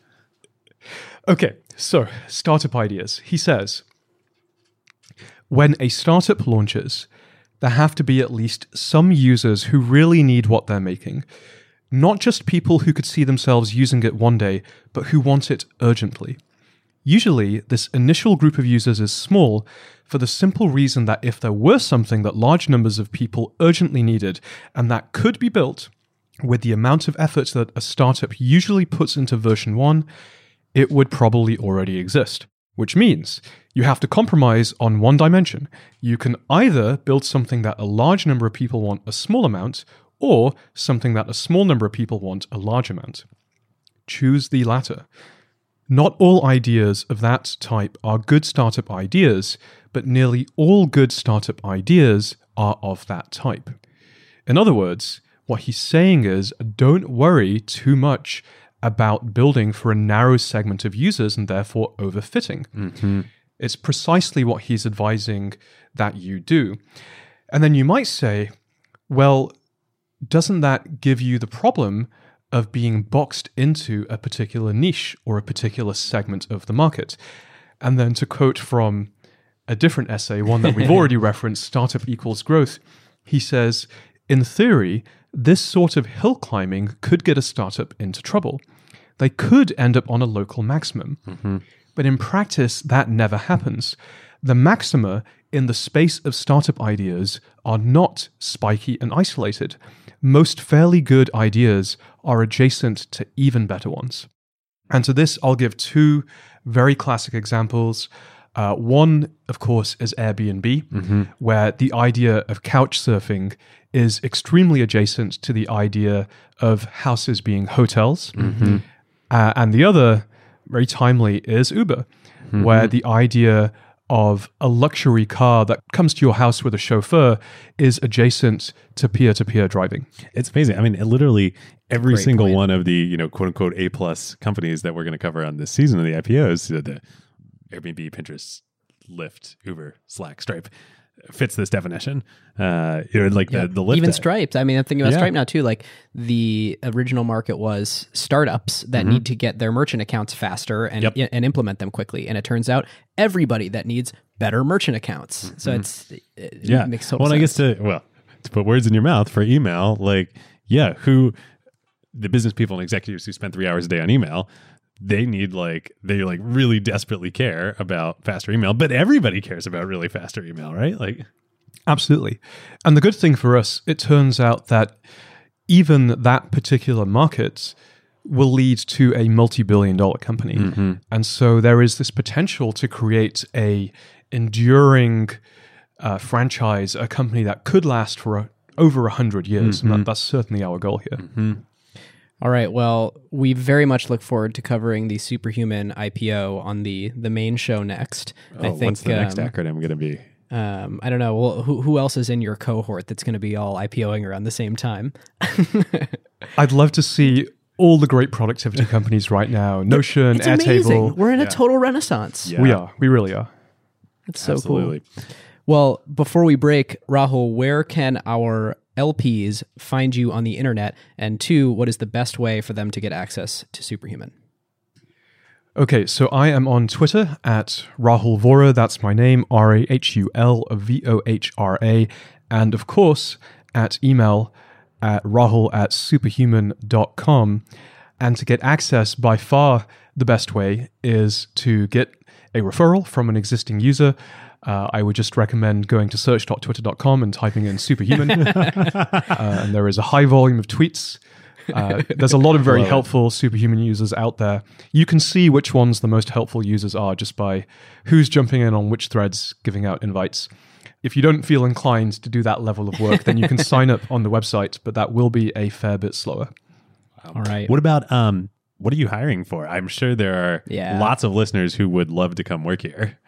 Okay, so startup ideas. He says, when a startup launches, there have to be at least some users who really need what they're making. Not just people who could see themselves using it one day, but who want it urgently. Usually, this initial group of users is small for the simple reason that if there were something that large numbers of people urgently needed and that could be built with the amount of effort that a startup usually puts into version 1, it would probably already exist. Which means you have to compromise on one dimension. You can either build something that a large number of people want a small amount, or something that a small number of people want a large amount. Choose the latter. Not all ideas of that type are good startup ideas, but nearly all good startup ideas are of that type. In other words, what he's saying is don't worry too much about building for a narrow segment of users and therefore overfitting. Mm-hmm. It's precisely what he's advising that you do. And then you might say, well, doesn't that give you the problem of being boxed into a particular niche or a particular segment of the market? And then to quote from a different essay, one that we've already referenced, Startup Equals Growth, he says, in theory, this sort of hill climbing could get a startup into trouble. They could end up on a local maximum. Mm-hmm. But in practice, that never happens. The maxima in the space of startup ideas are not spiky and isolated. Most fairly good ideas are adjacent to even better ones. And to this, I'll give two very classic examples. Uh, one, of course, is Airbnb, where the idea of couch surfing is extremely adjacent to the idea of houses being hotels. Uh, and the other, very timely, is Uber, where the idea of a luxury car that comes to your house with a chauffeur is adjacent to peer to peer driving. It's amazing. I mean, it literally every Great single point. one of the you know quote unquote A plus companies that we're going to cover on this season of the IPOs, the Airbnb, Pinterest, Lyft, Uber, Slack, Stripe, fits this definition. Uh, you know, like the the Lyft Even app. Stripe. I mean, I'm thinking about Yeah. Stripe now too. Like the original market was startups that need to get their merchant accounts faster and Yep. and implement them quickly. And it turns out everybody that needs better merchant accounts. So it's it yeah makes total well sense. i guess to well to put words in your mouth for email like yeah who the business people and executives who spend three hours a day on email they need like they like really desperately care about faster email but everybody cares about really faster email right like Absolutely. And the good thing for us, it turns out that even that particular market will lead to a multi billion dollar company. Mm-hmm. And so there is this potential to create a enduring uh, franchise, a company that could last for a, over a hundred years. And that, that's certainly our goal here. Mm-hmm. All right. Well, we very much look forward to covering the Superhuman IPO on the the main show next. I Oh, think what's the next um, acronym going to be? um, I don't know. Well, who who else is in your cohort that's going to be all IPOing around the same time? I'd love to see all the great productivity companies right now. Notion, It's amazing. Airtable. We're in Yeah. a total renaissance. Yeah. We are. We really are. It's so Absolutely. cool. Well, before we break, Rahul, where can our LPs find you on the internet? And two, what is the best way for them to get access to Superhuman? Okay, so I am on Twitter at Rahul Vohra. That's my name, R A H U L V O H R A. And of course, at email at rahul at superhuman.com. And to get access, by far the best way is to get a referral from an existing user. Uh, I would just recommend going to search.twitter.com and typing in superhuman. uh, and there is a high volume of tweets. Uh, there's a lot of very helpful superhuman users out there. You can see which ones the most helpful users are just by who's jumping in on which threads, giving out invites. If you don't feel inclined to do that level of work, then you can sign up on the website, but that will be a fair bit slower. All right. What about um? What are you hiring for? I'm sure there are Yeah. lots of listeners who would love to come work here.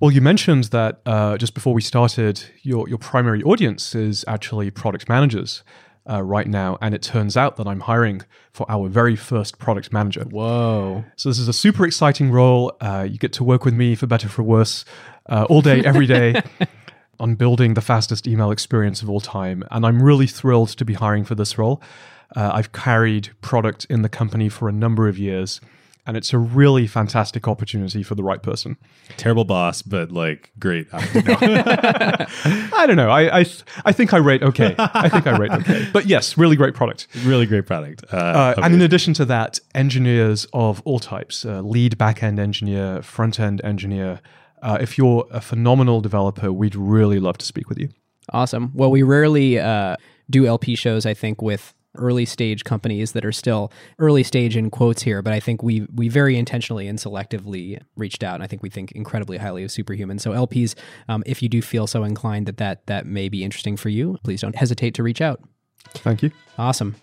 Well, you mentioned that uh, just before we started, your, your primary audience is actually product managers uh, right now. And it turns out that I'm hiring for our very first product manager. Whoa. So this is a super exciting role. Uh, you get to work with me for better for worse uh, all day, every day on building the fastest email experience of all time. And I'm really thrilled to be hiring for this role. Uh, I've carried product in the company for a number of years, and it's a really fantastic opportunity for the right person. Terrible boss, but like great. I don't know. I don't know. I I, I think I rate okay. I think I rate okay. But yes, really great product. really great product. Uh, Uh, okay. And in addition to that, engineers of all types, uh, lead back-end engineer, front-end engineer. Uh, if you're a phenomenal developer, we'd really love to speak with you. Awesome. Well, we rarely uh, do LP shows, I think, with early stage companies that are still early stage in quotes here, but I think we we very intentionally and selectively reached out. And I think we think incredibly highly of Superhuman. So LPs, um, if you do feel so inclined that, that that may be interesting for you, please don't hesitate to reach out. Thank you. Awesome.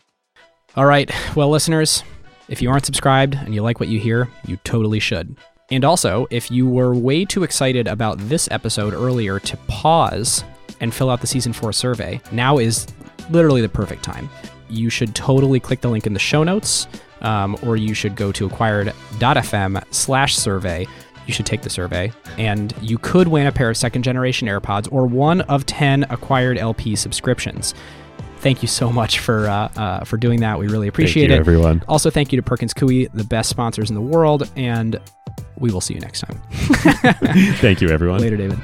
All right. Well, listeners, if you aren't subscribed and you like what you hear, you totally should. And also, if you were way too excited about this episode earlier to pause and fill out the season four survey, now is literally the perfect time. You should totally click the link in the show notes, um, or you should go to acquired.fm slash survey. You should take the survey, and you could win a pair of second generation AirPods or one of 10 acquired LP subscriptions. Thank you so much for uh, uh, for doing that. We really appreciate Thank you, it. everyone. Also, thank you to Perkins Coie, the best sponsors in the world, and we will see you next time. Thank you, everyone. Later, David.